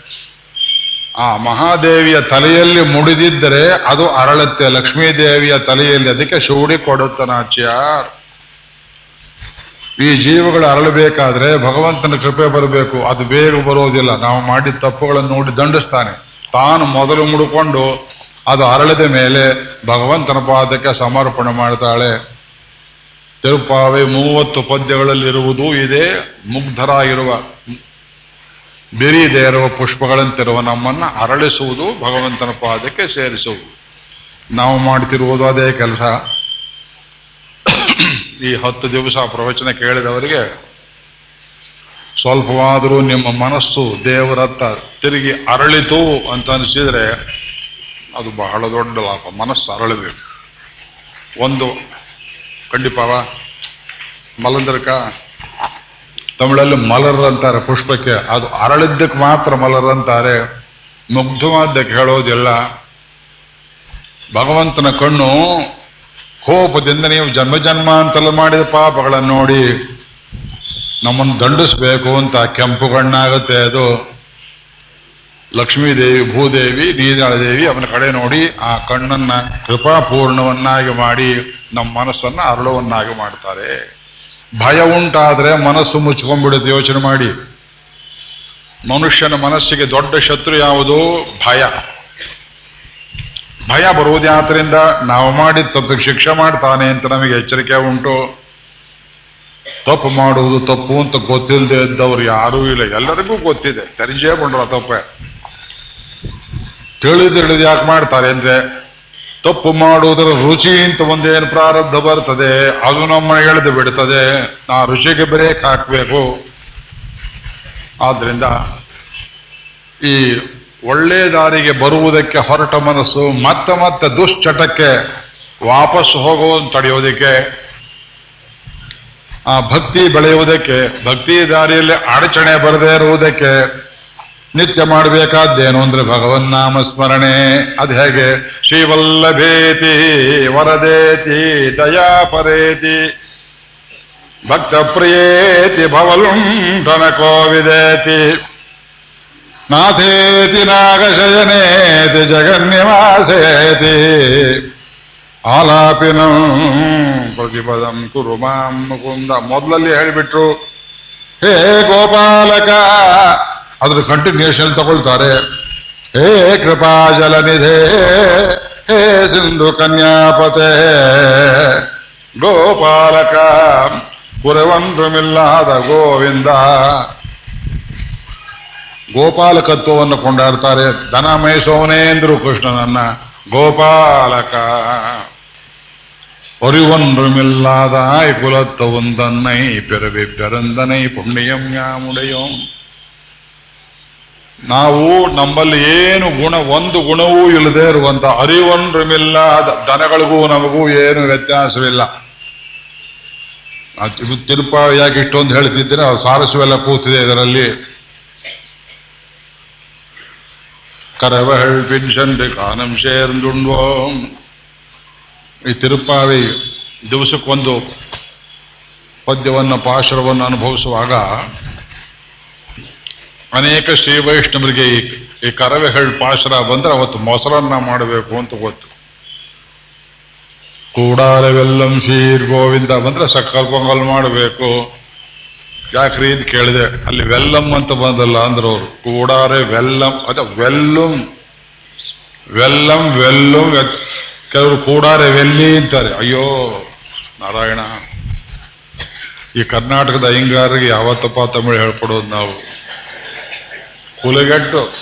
ಆ ಮಹಾದೇವಿಯ ತಲೆಯಲ್ಲಿ ಮುಡಿದಿದ್ದರೆ ಅದು ಅರಳತ್ತೆ ಲಕ್ಷ್ಮೀ ದೇವಿಯ ತಲೆಯಲ್ಲಿ ಅದಕ್ಕೆ ಶೂಡಿ ಕೊಡುತ್ತನಾಚ್ಯಾರ್ ಈ ಜೀವಗಳು ಅರಳಬೇಕಾದ್ರೆ ಭಗವಂತನ ಕೃಪೆ ಬರಬೇಕು, ಅದು ಬೇಗ ಬರೋದಿಲ್ಲ. ನಾವು ಮಾಡಿದ ತಪ್ಪುಗಳನ್ನು ನೋಡಿ ದಂಡಿಸ್ತಾನೆ. ತಾನು ಮೊದಲು ಮುಡ್ಕೊಂಡು ಅದು ಅರಳಿದ ಮೇಲೆ ಭಗವಂತನ ಪಾದಕ್ಕೆ ಸಮರ್ಪಣೆ ಮಾಡ್ತಾಳೆ. ತಿರುಪಾವೆ ಮೂವತ್ತು ಪದ್ಯಗಳಲ್ಲಿರುವುದೂ ಇದೆ ಮುಗ್ಧರಾಗಿರುವ ಬೆರೀದೇ ಇರುವ ಪುಷ್ಪಗಳಂತಿರುವ ನಮ್ಮನ್ನ ಅರಳಿಸುವುದು ಭಗವಂತನ ಪಾದಕ್ಕೆ ಸೇರಿಸುವುದು. ನಾವು ಮಾಡ್ತಿರುವುದು ಅದೇ ಕೆಲಸ. ಈ ಹತ್ತು ದಿವಸ ಪ್ರವಚನ ಕೇಳಿದವರಿಗೆ ಸ್ವಲ್ಪವಾದರೂ ನಿಮ್ಮ ಮನಸ್ಸು ದೇವರತ್ತ ತಿರುಗಿ ಅರಳಿತು ಅಂತ ಅನಿಸಿದ್ರೆ ಅದು ಬಹಳ ದೊಡ್ಡ ಲಾಭ ಮನಸ್ಸು ಅರಳಬೇಕು. ಒಂದು ಖಂಡಿಪಾವ ಮಲಂದ್ರಕ, ತಮಿಳಲ್ಲಿ ಮಲರ್ ಅಂತಾರೆ ಪುಷ್ಪಕ್ಕೆ. ಅದು ಅರಳಿದ್ದಕ್ಕೆ ಮಾತ್ರ ಮಲರ್ ಅಂತಾರೆ. ಮುಗ್ಧವಾದಕ್ಕೆ ಹೇಳೋದಿಲ್ಲ ಭಗವಂತನ ಕಣ್ಣು ಕೋಪದಿಂದ ನೀವು ಜನ್ಮ ಜನ್ಮಾಂತಲ ಮಾಡಿದ ಪಾಪಗಳನ್ನು ನೋಡಿ ನಮ್ಮನ್ನು ದಂಡಿಸ್ಬೇಕು ಅಂತ ಕೆಂಪು ಕಣ್ಣಾಗುತ್ತೆ ಅದು. ಲಕ್ಷ್ಮೀದೇವಿ ಭೂದೇವಿ ನೀರಾಳದೇವಿ ಅವನ ಕಡೆ ನೋಡಿ ಆ ಕಣ್ಣನ್ನ ಕೃಪಾಪೂರ್ಣವನ್ನಾಗಿ ಮಾಡಿ ನಮ್ಮ ಮನಸ್ಸನ್ನ ಅರಳುವನ್ನಾಗಿ ಮಾಡ್ತಾರೆ. ಭಯ ಉಂಟಾದ್ರೆ ಮನಸ್ಸು ಮುಚ್ಕೊಂಡ್ಬಿಡುತ್ತೆ, ಯೋಚನೆ ಮಾಡಿ. ಮನುಷ್ಯನ ಮನಸ್ಸಿಗೆ ದೊಡ್ಡ ಶತ್ರು ಯಾವುದು? ಭಯ. ಭಯ ಬರುವುದು ಯಾತ್ರಿಂದ ನಾವು ಮಾಡಿದ ತಪ್ಪು ಶಿಕ್ಷೆ ಮಾಡ್ತಾನೆ ಅಂತ ನಮಗೆ ಎಚ್ಚರಿಕೆ ಉಂಟು. ತಪ್ಪು ಮಾಡುವುದು ತಪ್ಪು ಅಂತ ಗೊತ್ತಿಲ್ಲದೆ ಇದ್ದವ್ರು ಯಾರೂ ಇಲ್ಲ. ಎಲ್ಲರಿಗೂ ಗೊತ್ತಿದೆ. ತೆರಿಜೇ ಬಂಡ್ರ ತಪ್ಪೆ. ತಿಳಿದು ತಿಳಿದು ಯಾಕೆ ಮಾಡ್ತಾರೆ ಅಂದ್ರೆ ತಪ್ಪು ಮಾಡುವುದರ ರುಚಿ ಅಂತ ಒಂದೇನು ಪ್ರಾರಬ್ಧ ಬರ್ತದೆ, ಅದು ನಮ್ಮ ಎಳೆದು ಬಿಡ್ತದೆ. ಆ ರುಚಿಗೆ ಬ್ರೇಕ್ ಹಾಕಬೇಕು. ಆದ್ರಿಂದ ಈ ಒಳ್ಳೆ ದಾರಿಗೆ ಬರುವುದಕ್ಕೆ ಹೊರಟ ಮನಸ್ಸು ಮತ್ತೆ ಮತ್ತೆ ದುಶ್ಚಟಕ್ಕೆ ವಾಪಸ್ ಹೋಗುವಂತ ತಡೆಯೋದಕ್ಕೆ, ಆ ಭಕ್ತಿ ಬೆಳೆಯುವುದಕ್ಕೆ, ಭಕ್ತಿ ದಾರಿಯಲ್ಲಿ ಅಡಚಣೆ ಬರದೇ ಇರುವುದಕ್ಕೆ ನಿತ್ಯ ಮಾಡಬೇಕಾದ್ದೇನು ಅಂದ್ರೆ ಭಗವನ್ನಾಮ ಸ್ಮರಣೆ ಅದು ಹೇಗೆ? ಶ್ರೀವಲ್ಲಭೇತಿ, ವರದೇತಿ, ದಯಾಪರೇತಿ ಭಕ್ತ ಪ್ರಿಯೇತಿ ಭವಲುಂಠನ ಕೋವಿದೇತಿ, ನಾಥೇತಿ, ನಾಗಶಯನೇತಿ, ಜಗನ್ನಿವಾಸೇತಿ. ಆಲಾಪಿನ ಪ್ರತಿಪದಂ ಕುರು ಮಾಂ ಮುಕುಂದ. ಮೊದಲಲ್ಲಿ ಹೇಳಿಬಿಟ್ರು, ಹೇ ಗೋಪಾಲಕ ಅದ್ರ ಕಂಟಿನ್ಯೂಷನ್ ತಗೊಳ್ತಾರೆ ಹೇ ಕೃಪಾ ಜಲನಿಧೆ ಹೇ ಸಿಂಧು ಕನ್ಯಾಪತೆ ಗೋಪಾಲಕ ಕುರವಂದ್ರಮಿಲ್ಲಾದ ಗೋವಿಂದ ಗೋಪಾಲಕತ್ವವನ್ನು ಕೊಂಡಾಡ್ತಾರೆ ದನ ಮೇಸೋನೇಂದ್ರು ಕೃಷ್ಣನನ್ನ ಗೋಪಾಲಕ ஒருவொன்றுமில்லாதாய் குலத்த உந்தன்னை பிறவி பெருந்தனை புண்ணியம் ಯಾಮುಡೆಯೋಂ ನಾವು ನಮ್ಮಲ್ಲಿ ಏನು ಗುಣ, ಒಂದು ಗುಣವೂ ಇಲ್ಲದೆ ಇರುವಂತ ಅರಿವೊಂದ್ರಮಿಲ್ಲದ ದನಗಳಿಗೂ ನಮಗೂ ಏನು ವ್ಯತ್ಯಾಸವಿಲ್ಲ. ತಿರುಪ ಯಾಕೆ ಇಷ್ಟೊಂದು ಹೇಳ್ತಿದ್ದೀರ ಸಾರಸ್ವೆಲ್ಲ ಕೂತಿದೆ ಇದರಲ್ಲಿ. ಪಿನ್ಷನ್ರಿ ಕಾನಂ ಸೇರ್ದುಂಡ್ವೋಂ ಈ ತಿರುಪಾವಿ ದಿವಸಕ್ಕೊಂದು ಪದ್ಯವನ್ನು, ಪಾಶರವನ್ನು ಅನುಭವಿಸುವಾಗ ಅನೇಕ ಶ್ರೀ ವೈಷ್ಣವರಿಗೆ ಈ ಈ ಕರವೆಹಳ್ ಪಾಶರ ಬಂದ್ರೆ ಅವತ್ತು ಮೊಸರನ್ನ ಮಾಡಬೇಕು ಅಂತ ಗೊತ್ತು. ಕೂಡಾರವೆಲ್ಲಂ ಶೀರ್ ಗೋವಿಂದ ಬಂದ್ರೆ ಸಕ್ಕರ್ ಪೊಂಗಲ್ ಮಾಡಬೇಕು. ಯಾಕ್ರಿ ಅಂತ ಕೇಳಿದೆ. ಅಲ್ಲಿ ವೆಲ್ಲಂ ಅಂತ ಬಂದಲ್ಲ ಅಂದ್ರೆ ಅವರು. ಕೂಡಾರೆ ವೆಲ್ಲಂ, ಅದ ವೆಲ್ಲಂ. ವೆಲ್ಲಂ ವೆಲ್ಲಂ ಕೆಲವರು ಕೂಡಾರೆ ವೆಲ್ಲಿ ಅಂತಾರೆ. ಅಯ್ಯೋ, ನಾರಾಯಣ. ಈ ಕರ್ನಾಟಕದ ಅಯ್ಯಂಗಾರಿಗೆ ಯಾವತ್ತಪ್ಪ ತಮಿಳು ಹೇಳ್ಕೊಡೋದು ನಾವು? ಕುಲಗೆಟ್ಟು.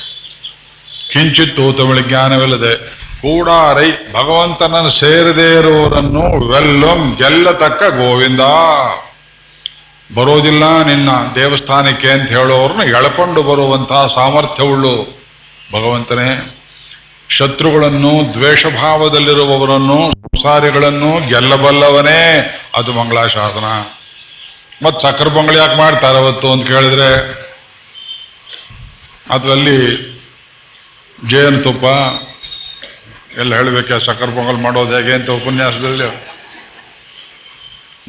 ಕಿಂಚಿತ್ತು ತಮಿಳು ಜ್ಞಾನವಿಲ್ಲದೆ ಕೂಡಾರೈ ಭಗವಂತನನ್ನು ಸೇರದೇ ಇರುವವರನ್ನು ವೆಲ್ಲಂ ಗೆಲ್ಲತಕ್ಕ ಗೋವಿಂದ. ಬರೋದಿಲ್ಲ ನಿನ್ನ ದೇವಸ್ಥಾನಕ್ಕೆ ಅಂತ ಹೇಳೋರನ್ನು ಎಳಕೊಂಡು ಬರುವಂತಹ ಸಾಮರ್ಥ್ಯವುಳ್ಳು ಭಗವಂತನೇ. ಶತ್ರುಗಳನ್ನು, ದ್ವೇಷಭಾವದಲ್ಲಿರುವವರನ್ನು, ಸಂಸಾರಿಗಳನ್ನು ಗೆಲ್ಲಬಲ್ಲವನೇ. ಅದು ಮಂಗಳಾಶಾಸನ. ಮತ್ ಸಕ್ಕರೆ ಪೊಂಗಲ್ ಯಾಕೆ ಮಾಡ್ತಾರೆ ಅವತ್ತು ಅಂತ ಕೇಳಿದ್ರೆ ಅದರಲ್ಲಿ ಜೇನುತುಪ್ಪ ಎಲ್ಲ ಹೇಳಬೇಕೆ, ಸಕ್ಕರೆ ಪೊಂಗಲ್ ಮಾಡೋದು ಹೇಗೆ ಅಂತ ಉಪನ್ಯಾಸದಲ್ಲಿ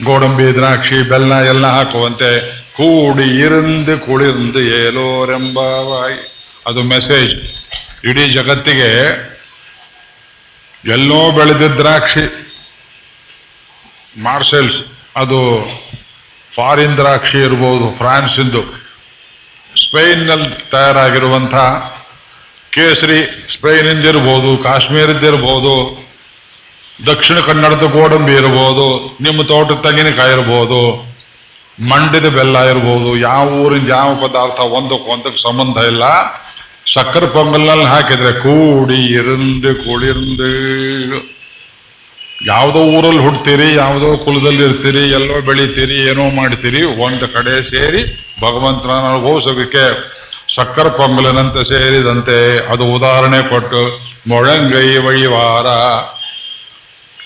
ಗೋಡಂಬಿ, ದ್ರಾಕ್ಷಿ, ಬೆಲ್ಲ ಎಲ್ಲ ಹಾಕುವಂತೆ ಕೂಡಿ ಇರಂದು ಕುಳಿರ್ದು ಏಲೋರೆಂಬ ಅದು ಮೆಸೇಜ್ ಇಡೀ ಜಗತ್ತಿಗೆ ಎಲ್ಲೋ ಬೆಳೆದ ದ್ರಾಕ್ಷಿ. ಮಾರ್ಸೆಲ್ಸ್ ಅದು ಫಾರಿನ್ ದ್ರಾಕ್ಷಿ ಇರ್ಬೋದು, ಫ್ರಾನ್ಸಿಂದು. ಸ್ಪೇನ್ನಲ್ಲಿ ತಯಾರಾಗಿರುವಂಥ ಕೇಸರಿ ಸ್ಪೇನಿಂದ ಇರ್ಬೋದು ಕಾಶ್ಮೀರದ್ದಿರ್ಬೋದು, ದಕ್ಷಿಣ ಕನ್ನಡದ ಗೋಡಂಬಿ ಇರ್ಬೋದು, ನಿಮ್ಮ ತೋಟದ ತೆಂಗಿನಕಾಯಿ ಇರ್ಬೋದು, ಮಂಡಿದ ಬೆಲ್ಲ ಇರ್ಬೋದು, ಯಾವ ಊರಿಂದ ಯಾವ ಪದಾರ್ಥ ಒಂದಕ್ಕೊಂದಕ್ಕೆ ಒಂದಕ್ಕೆ ಸಂಬಂಧ ಇಲ್ಲ. ಸಕ್ಕರೆ ಪೊಂಗಲ್ನಲ್ಲಿ ಹಾಕಿದ್ರೆ ಕೂಡಿ ಇರಂದು ಕುಳಿರ್ந்து ಯಾವುದೋ ಊರಲ್ಲಿ ಹುಡ್ತೀರಿ, ಯಾವುದೋ ಕುಲದಲ್ಲಿ ಇರ್ತೀರಿ, ಎಲ್ಲೋ ಬೆಳಿತೀರಿ, ಏನೋ ಮಾಡ್ತೀರಿ, ಒಂದು ಕಡೆ ಸೇರಿ ಭಗವಂತನ ಅನುಭವಿಸೋದಕ್ಕೆ ಸಕ್ಕರೆ ಪೊಂಗಲನಂತೆ ಸೇರಿದಂತೆ ಅದು ಉದಾಹರಣೆ ಕೊಟ್ಟು ಮೊಳಂಗೈ ವಳಿವಾರ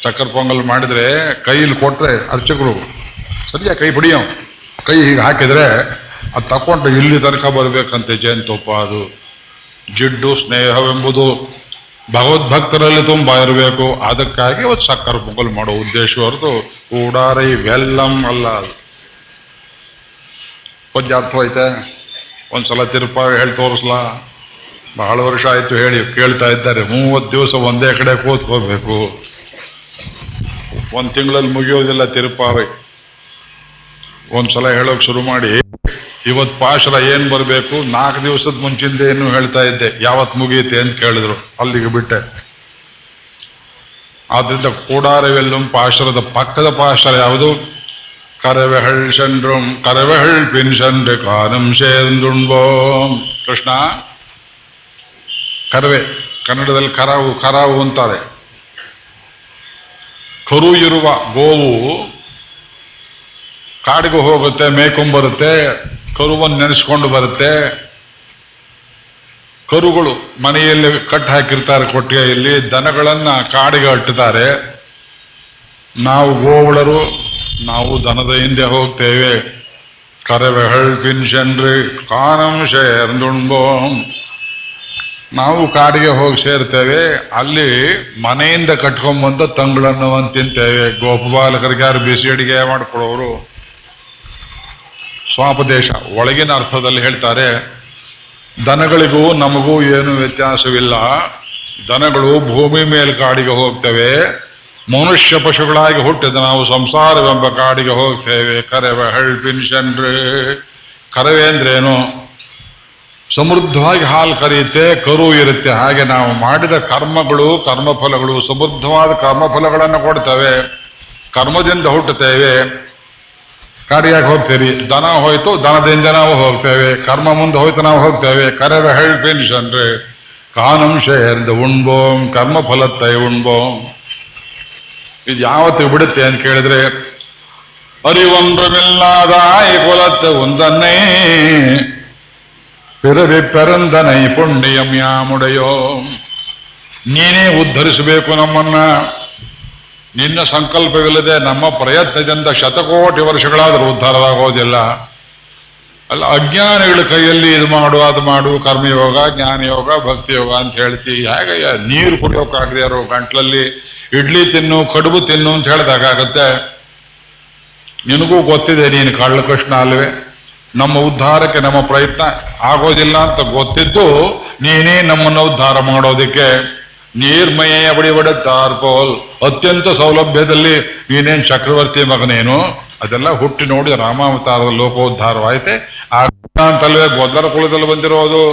ಸಕ್ಕರೆ ಪೊಂಗಲ್ ಮಾಡಿದ್ರೆ ಕೈಲಿ ಕೊಟ್ರೆ ಅರ್ಚಕರು, ಸರಿಯಾ ಕೈ ಬಿಡಿಯೋ ಕೈ ಹೀಗೆ ಹಾಕಿದ್ರೆ ಅದು ತಕೊಂಡು ಇಲ್ಲಿ ತನಕ ಬರಬೇಕಂತೆ ಜೇನುತುಪ್ಪ ಅದು. ಜಿಡ್ಡು, ಸ್ನೇಹವೆಂಬುದು. ಭಗವದ್ಭಕ್ತರಲ್ಲಿ ತುಂಬಾ ಇರಬೇಕು. ಅದಕ್ಕಾಗಿ ಒಂದು ಸಕ್ಕರೆ ಪೊಂಗಲ್ ಮಾಡೋ ಉದ್ದೇಶ ಹೊರತು ಕೂಡಾರಿ ವೆಲ್ಲಂ ಅಲ್ಲ. ಅದು ಕೊಂಚ ಅರ್ಥವಾಯ್ತೆ ಒಂದ್ಸಲ ತಿರುಪ ಹೇಳಿ ತೋರಿಸ್ಲಾ? ಬಹಳ ವರ್ಷ ಆಯ್ತು ಹೇಳಿ, ಕೇಳ್ತಾ ಇದ್ದಾರೆ. ಮೂವತ್ತು ದಿವಸ ಒಂದೇ ಕಡೆ ಕೂತ್ಕೋಬೇಕು. ಒಂದ್ ತಿಂಗಳಲ್ಲಿ ಮುಗಿಯೋದಿಲ್ಲ ತಿರುಪಾವೆ. ಒಂದ್ಸಲ ಹೇಳೋಕ್ ಶುರು ಮಾಡಿ. ಇವತ್ ಪಾಶರ ಏನ್ ಬರಬೇಕು? ನಾಲ್ಕು ದಿವಸದ ಮುಂಚಿಂದ ಏನು ಹೇಳ್ತಾ ಇದ್ದೆ. ಯಾವತ್ ಮುಗಿಯುತ್ತೆ ಅಂತ ಕೇಳಿದ್ರು. ಅಲ್ಲಿಗೆ ಬಿಟ್ಟೆ. ಆದ್ರಿಂದ ಕೂಡಾರವೆಲ್ಲಂ ಪಾಶರದ ಪಕ್ಕದ ಪಾಶರ ಯಾವುದು? ಕರವೆಹಳ್ ಶಂಡ್ರಂ, ಕರವೆಹಳ್ ಪಿನ್ ಸೆಂಡ್ರೆ ಕಾನಂ ಸೇರ್ದುಂಬೋಂ ಕೃಷ್ಣ? ಕರವೆ. ಕನ್ನಡದಲ್ಲಿ ಕರಾವು ಕರಾವು ಅಂತಾರೆ. ಕರು ಇರುವ ಗೋವು ಕಾಡಿಗೆ ಹೋಗುತ್ತೆ, ಮೇಕೊಂಬರುತ್ತೆ. ಕರುವನ್ನು ನೆನೆಸ್ಕೊಂಡು ಬರುತ್ತೆ. ಕರುಗಳು ಮನೆಯಲ್ಲಿ ಕಟ್ಟು ಹಾಕಿರ್ತಾರೆ ಕೊಟ್ಟಿಗೆಯಲ್ಲಿ. ದನಗಳನ್ನ ಕಾಡಿಗೆ ಅಟ್ಟುತ್ತಾರೆ. ನಾವು ಗೋವುಳರು, ನಾವು ದನದ ಹಿಂದೆ ಹೋಗ್ತೇವೆ. ಕರವೆ ಹಳ್ಪಿನ್ಶನ್ರಿ ಕಾನಂ ಶೇರ್ದುಣ್ಬೋಂ ನಾವು ಕಾಡಿಗೆ ಹೋಗಿ ಸೇರ್ತೇವೆ. ಅಲ್ಲಿ ಮನೆಯಿಂದ ಕಟ್ಕೊಂಡ್ಬಂದ ತಂಗಳನ್ನು ಒಂದು ತಿಂತೇವೆ. ಗೋಪಾಲಕರಿಗೆ ಯಾರು ಬಿಸಿ ಅಡಿಗೆ ಮಾಡಿಕೊಡೋರು ಸ್ವಾಪದೇಶ. ಒಳಗಿನ ಅರ್ಥದಲ್ಲಿ ಹೇಳ್ತಾರೆ, ದನಗಳಿಗೂ ನಮಗೂ ಏನು ವ್ಯತ್ಯಾಸವಿಲ್ಲ. ದನಗಳು ಭೂಮಿ ಮೇಲೆ ಕಾಡಿಗೆ ಹೋಗ್ತವೆ. ಮನುಷ್ಯ ಪಶುಗಳಾಗಿ ಹುಟ್ಟಿದ ನಾವು ಸಂಸಾರವೆಂಬ ಕಾಡಿಗೆ ಹೋಗ್ತೇವೆ. ಕರೆವೆ ಹಳ್ಪಿನ್ಶನ್ರಿ ಕರವೆ ಅಂದ್ರೇನು? ಸಮೃದ್ಧವಾಗಿ ಹಾಲು ಕರೆಯುತ್ತೆ, ಕರು ಇರುತ್ತೆ. ಹಾಗೆ ನಾವು ಮಾಡಿದ ಕರ್ಮಗಳು, ಕರ್ಮಫಲಗಳು ಸಮೃದ್ಧವಾದ ಕರ್ಮಫಲಗಳನ್ನು ಕೊಡ್ತವೆ. ಕರ್ಮದಿಂದ ಹುಟ್ಟುತ್ತೇವೆ. ಕಾಡಿಯಾಗಿ ಹೋಗ್ತೀರಿ. ದನ ಹೋಯ್ತು ದನದಿಂದ ನಾವು ಹೋಗ್ತೇವೆ. ಕರ್ಮ ಮುಂದೆ ಹೋಯ್ತು ನಾವು ಹೋಗ್ತೇವೆ. ಕರೆವೆ ಹೇಳ್ ಪೆನ್ಷನ್ ರೀ. ಕಾನಂಶ ಎಂದು ಉಣ್ಬೋಂ, ಕರ್ಮ ಫಲತ್ತೈ ಉಣ್ಬೋಂ. ಇದು ಯಾವತ್ತು ಬಿಡುತ್ತೆ ಅಂತ ಕೇಳಿದ್ರೆ, ಅರಿವೊಂದ್ರಮಿಲ್ಲಾದಾಯಿ ಕುಲತ್ತೆ ಒಂದನ್ನೇ. ಪಿರವಿ ಪೆರಂದನೈ ಪುಣ್ಯಂ ಯಾಮುಡೆಯೋ. ನೀನೇ ಉದ್ಧರಿಸಬೇಕು ನಮ್ಮನ್ನ. ನಿನ್ನ ಸಂಕಲ್ಪವಿಲ್ಲದೆ ನಮ್ಮ ಪ್ರಯತ್ನದಿಂದ ಶತಕೋಟಿ ವರ್ಷಗಳಾದರೂ ಉದ್ಧಾರವಾಗೋದಿಲ್ಲ. ಅಲ್ಲ, ಅಜ್ಞಾನಿಗಳ ಕೈಯಲ್ಲಿ ಇದು ಮಾಡು, ಅದು ಮಾಡು, ಕರ್ಮಯೋಗ, ಜ್ಞಾನಯೋಗ, ಭಕ್ತಿಯೋಗ ಅಂತ ಹೇಳ್ತಿ ಹೇಗಯ್ಯ ನೀರು ಕುಡಿಯೋಕ್ಕಾಗದೆ ಇರೋ ಗಂಟ್ಲಲ್ಲಿ ಇಡ್ಲಿ ತಿನ್ನು, ಕಡುಬು ತಿನ್ನು ಅಂತ ಹೇಳ್ದಾಗತ್ತೆ ನಿನಗೂ ಗೊತ್ತಿದೆ ನೀನು ಕಳ್ಳ ಕೃಷ್ಣ ಅಲ್ವೇ. ನಮ್ಮ ಉದ್ಧಾರಕ್ಕೆ ನಮ್ಮ ಪ್ರಯತ್ನ ಆಗೋದಿಲ್ಲ ಅಂತ ಗೊತ್ತಿದ್ದು ನೀನೇ ನಮ್ಮನ್ನು ಉದ್ಧಾರ ಮಾಡೋದಕ್ಕೆ ನೀರ್ಮಯ ಬಡಿ ಬಡುತ್ತಾರ್ಪೋಲ್ ಅತ್ಯಂತ ಸೌಲಭ್ಯದಲ್ಲಿ ನೀನೇನ್ ಚಕ್ರವರ್ತಿ ಮಗನೇನು? ಅದೆಲ್ಲ ಹುಟ್ಟಿ ನೋಡಿ ರಾಮಾವತಾರದ ಲೋಕೋದ್ಧಾರವಾಯಿತೆ. ಅಂತಲ್ವೇ ಗೊದ್ದರ ಕುಳದಲ್ಲಿ ಬಂದಿರೋದು.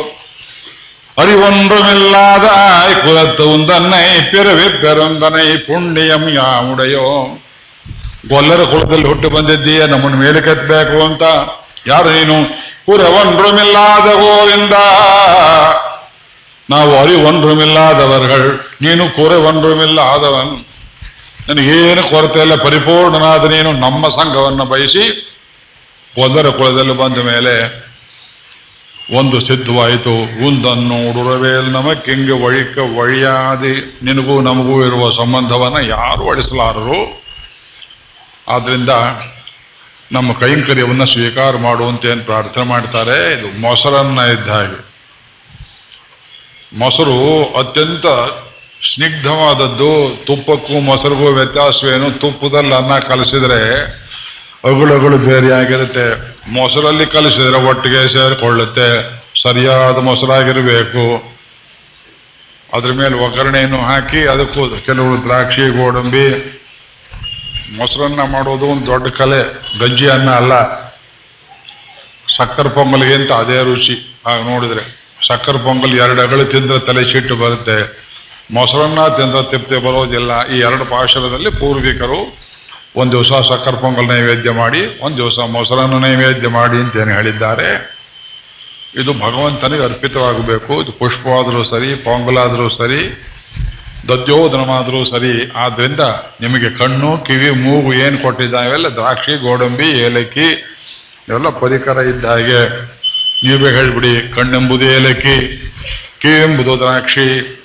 ಆಯ್ ಕುಲತ್ತು ಉಂದನ್ನೈ ಪಿರವಿ ಪೆರೊಂದನೈ ಪುಣ್ಯಂ ಯಾಮುಡೆಯೋ ಗೊಲ್ಲರ ಕುಳದಲ್ಲಿ ಹುಟ್ಟು ಬಂದಿದ್ದೀಯ, ನಮ್ಮನ್ನು ಮೇಲೆ ಕೆತ್ತಬೇಕು ಅಂತ. ಯಾರು ನೀನು? ಕುರವೊಂಡ್ರುಮಿಲ್ಲಾದ ಗೋವಿಂದ. ನಾವು ಅರಿ ಒಂದ್ರಮಿಲ್ಲಾದವರ್ಗಳು ನೀನು குறை ಒಂದ್ರಮಿಲ್ಲ ಆದವನ್ ನನಗೇನು ಕೊರತೆ ಇಲ್ಲ, ಪರಿಪೂರ್ಣನಾದ ನೀನು ನಮ್ಮ ಸಂಘವನ್ನು ಬಯಸಿ, ಒಂದರ ಕುಳದಲ್ಲಿ ಬಂದ ಮೇಲೆ ಒಂದು ಸಿದ್ಧವಾಯಿತು. ಒಂದನ್ನು ಉಡುರವೇಲ್ ನಮಕ್ಕಿಂಗೆ ಒಳಿಕ ಒಳಿಯಾದಿ. ನಿನಗೂ ನಮಗೂ ಇರುವ ಸಂಬಂಧವನ್ನು ಯಾರು ಅಳಿಸಲಾರರು? ಆದ್ರಿಂದ ನಮ್ಮ ಕೈಂಕರ್ಯವನ್ನು ಸ್ವೀಕಾರ ಮಾಡುವಂತೆ ಪ್ರಾರ್ಥನೆ ಮಾಡ್ತಾರೆ? ಇದು ಮೊಸರನ್ನ ಇದ್ದ ಹಾಗೆ. ಮೊಸರು ಅತ್ಯಂತ ಸ್ನಿಗ್ಧವಾದದ್ದು. ತುಪ್ಪಕ್ಕೂ ಮೊಸರಿಗೂ ವ್ಯತ್ಯಾಸವೇನು? ತುಪ್ಪದಲ್ಲಿ ಅನ್ನ ಕಲಸಿದ್ರೆ ಅಗುಳಗಳು ಬೇರೆಯಾಗಿರುತ್ತೆ ಮೊಸರಲ್ಲಿ ಕಲಿಸಿದರೆ ಒಟ್ಟಿಗೆ ಸೇರಿಕೊಳ್ಳುತ್ತೆ. ಸರಿಯಾದ ಮೊಸರಾಗಿರಬೇಕು. ಅದ್ರ ಮೇಲೆ ಒಗ್ಗರಣೆಯನ್ನು ಹಾಕಿ ಅದಕ್ಕೂ ಕೆಲವು ದ್ರಾಕ್ಷಿ, ಗೋಡಂಬಿ. ಮೊಸರನ್ನ ಮಾಡೋದು ಒಂದು ದೊಡ್ಡ ಕಲೆ. ಗಂಜಿ ಅನ್ನ ಅಲ್ಲ. ಸಕ್ಕರೆ ಪೊಂಗಲ್ಗಿಂತ ಅದೇ ರುಚಿ. ಹಾಗೆ ನೋಡಿದ್ರೆ. ಸಕ್ಕರೆ ಪೊಂಗಲ್ ಎರಡು ಅಗಳು ತಿಂದ್ರೆ ತಲೆ ಸಿಟ್ಟು ಬರುತ್ತೆ. ಮೊಸರನ್ನ ತಿಂದ್ರೆ ತೃಪ್ತಿ ಬರೋದಿಲ್ಲ. ಈ ಎರಡು ಪಾಶರದಲ್ಲಿ ಪೂರ್ವಿಕರು ಒಂದು ದಿವಸ ಸಕ್ಕರೆ ಪೊಂಗಲ್ ನೈವೇದ್ಯ ಮಾಡಿ, ಒಂದು ದಿವಸ ಮೊಸರನ್ನು ನೈವೇದ್ಯ ಮಾಡಿ ಅಂತ ಏನು ಹೇಳಿದ್ದಾರೆ. ಇದು ಭಗವಂತನಿಗೆ ಅರ್ಪಿತವಾಗಬೇಕು. ಇದು ಪುಷ್ಪವಾದರೂ ಸರಿ, ಪೊಂಗಲಾದರೂ ಸರಿ ದದ್ಯೋಧನವಾದರೂ ಸರಿ. ಆದ್ರಿಂದ ನಿಮಗೆ ಕಣ್ಣು, ಕಿವಿ, ಮೂಗು ಏನು ಕೊಟ್ಟಿದ್ದಾವೆಲ್ಲ ದ್ರಾಕ್ಷಿ, ಗೋಡಂಬಿ, ಏಲಕ್ಕಿ ಇವೆಲ್ಲ ಪರಿಕರ ಇದ್ದ ಹಾಗೆ ನೀವೇ ಹೇಳ್ಬಿಡಿ ಕಣ್ಣೆಂಬುದು ಏಲಕ್ಕಿ ಎಂಬುದು ದ್ರಾಕ್ಷಿ,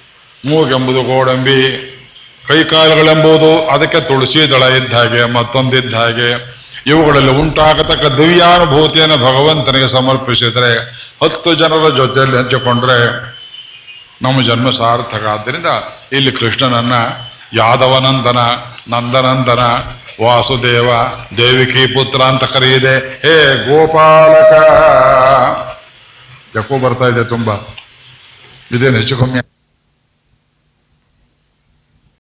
ಮೂಗೆಂಬುದು ಗೋಡಂಬಿ, ಕೈಕಾಲುಗಳೆಂಬುದು ಅದಕ್ಕೆ ತುಳಸಿ ದಳ ಇದ್ದ ಹಾಗೆ, ಮತ್ತೊಂದಿದ್ದ ಹಾಗೆ. ಇವುಗಳಲ್ಲಿ ಉಂಟಾಗತಕ್ಕ ದಿವ್ಯಾನುಭೂತಿಯನ್ನು ಭಗವಂತನಿಗೆ ಸಮರ್ಪಿಸಿದರೆ, ಹತ್ತು ಜನರ ಜೊತೆಯಲ್ಲಿ ಹಂಚಿಕೊಂಡ್ರೆ, ನಮ್ಮ ಜನ್ಮ ಸಾರ್ಥಕ. ಆದ್ದರಿಂದ ಇಲ್ಲಿ ಕೃಷ್ಣನನ್ನ, ಯಾದವನಂದನ, ನಂದನಂದನ ವಾಸುದೇವ ದೇವಿಕಿ ಪುತ್ರ ಅಂತ ಕರೆಯಿದೆ. ಹೇ ಗೋಪಾಲಕ! ಯಾಕೋ ಬರ್ತಾ ಇದೆ ತುಂಬಾ. ಇದೇನು ಹೆಚ್ಚು ಕಮ್ಮಿ?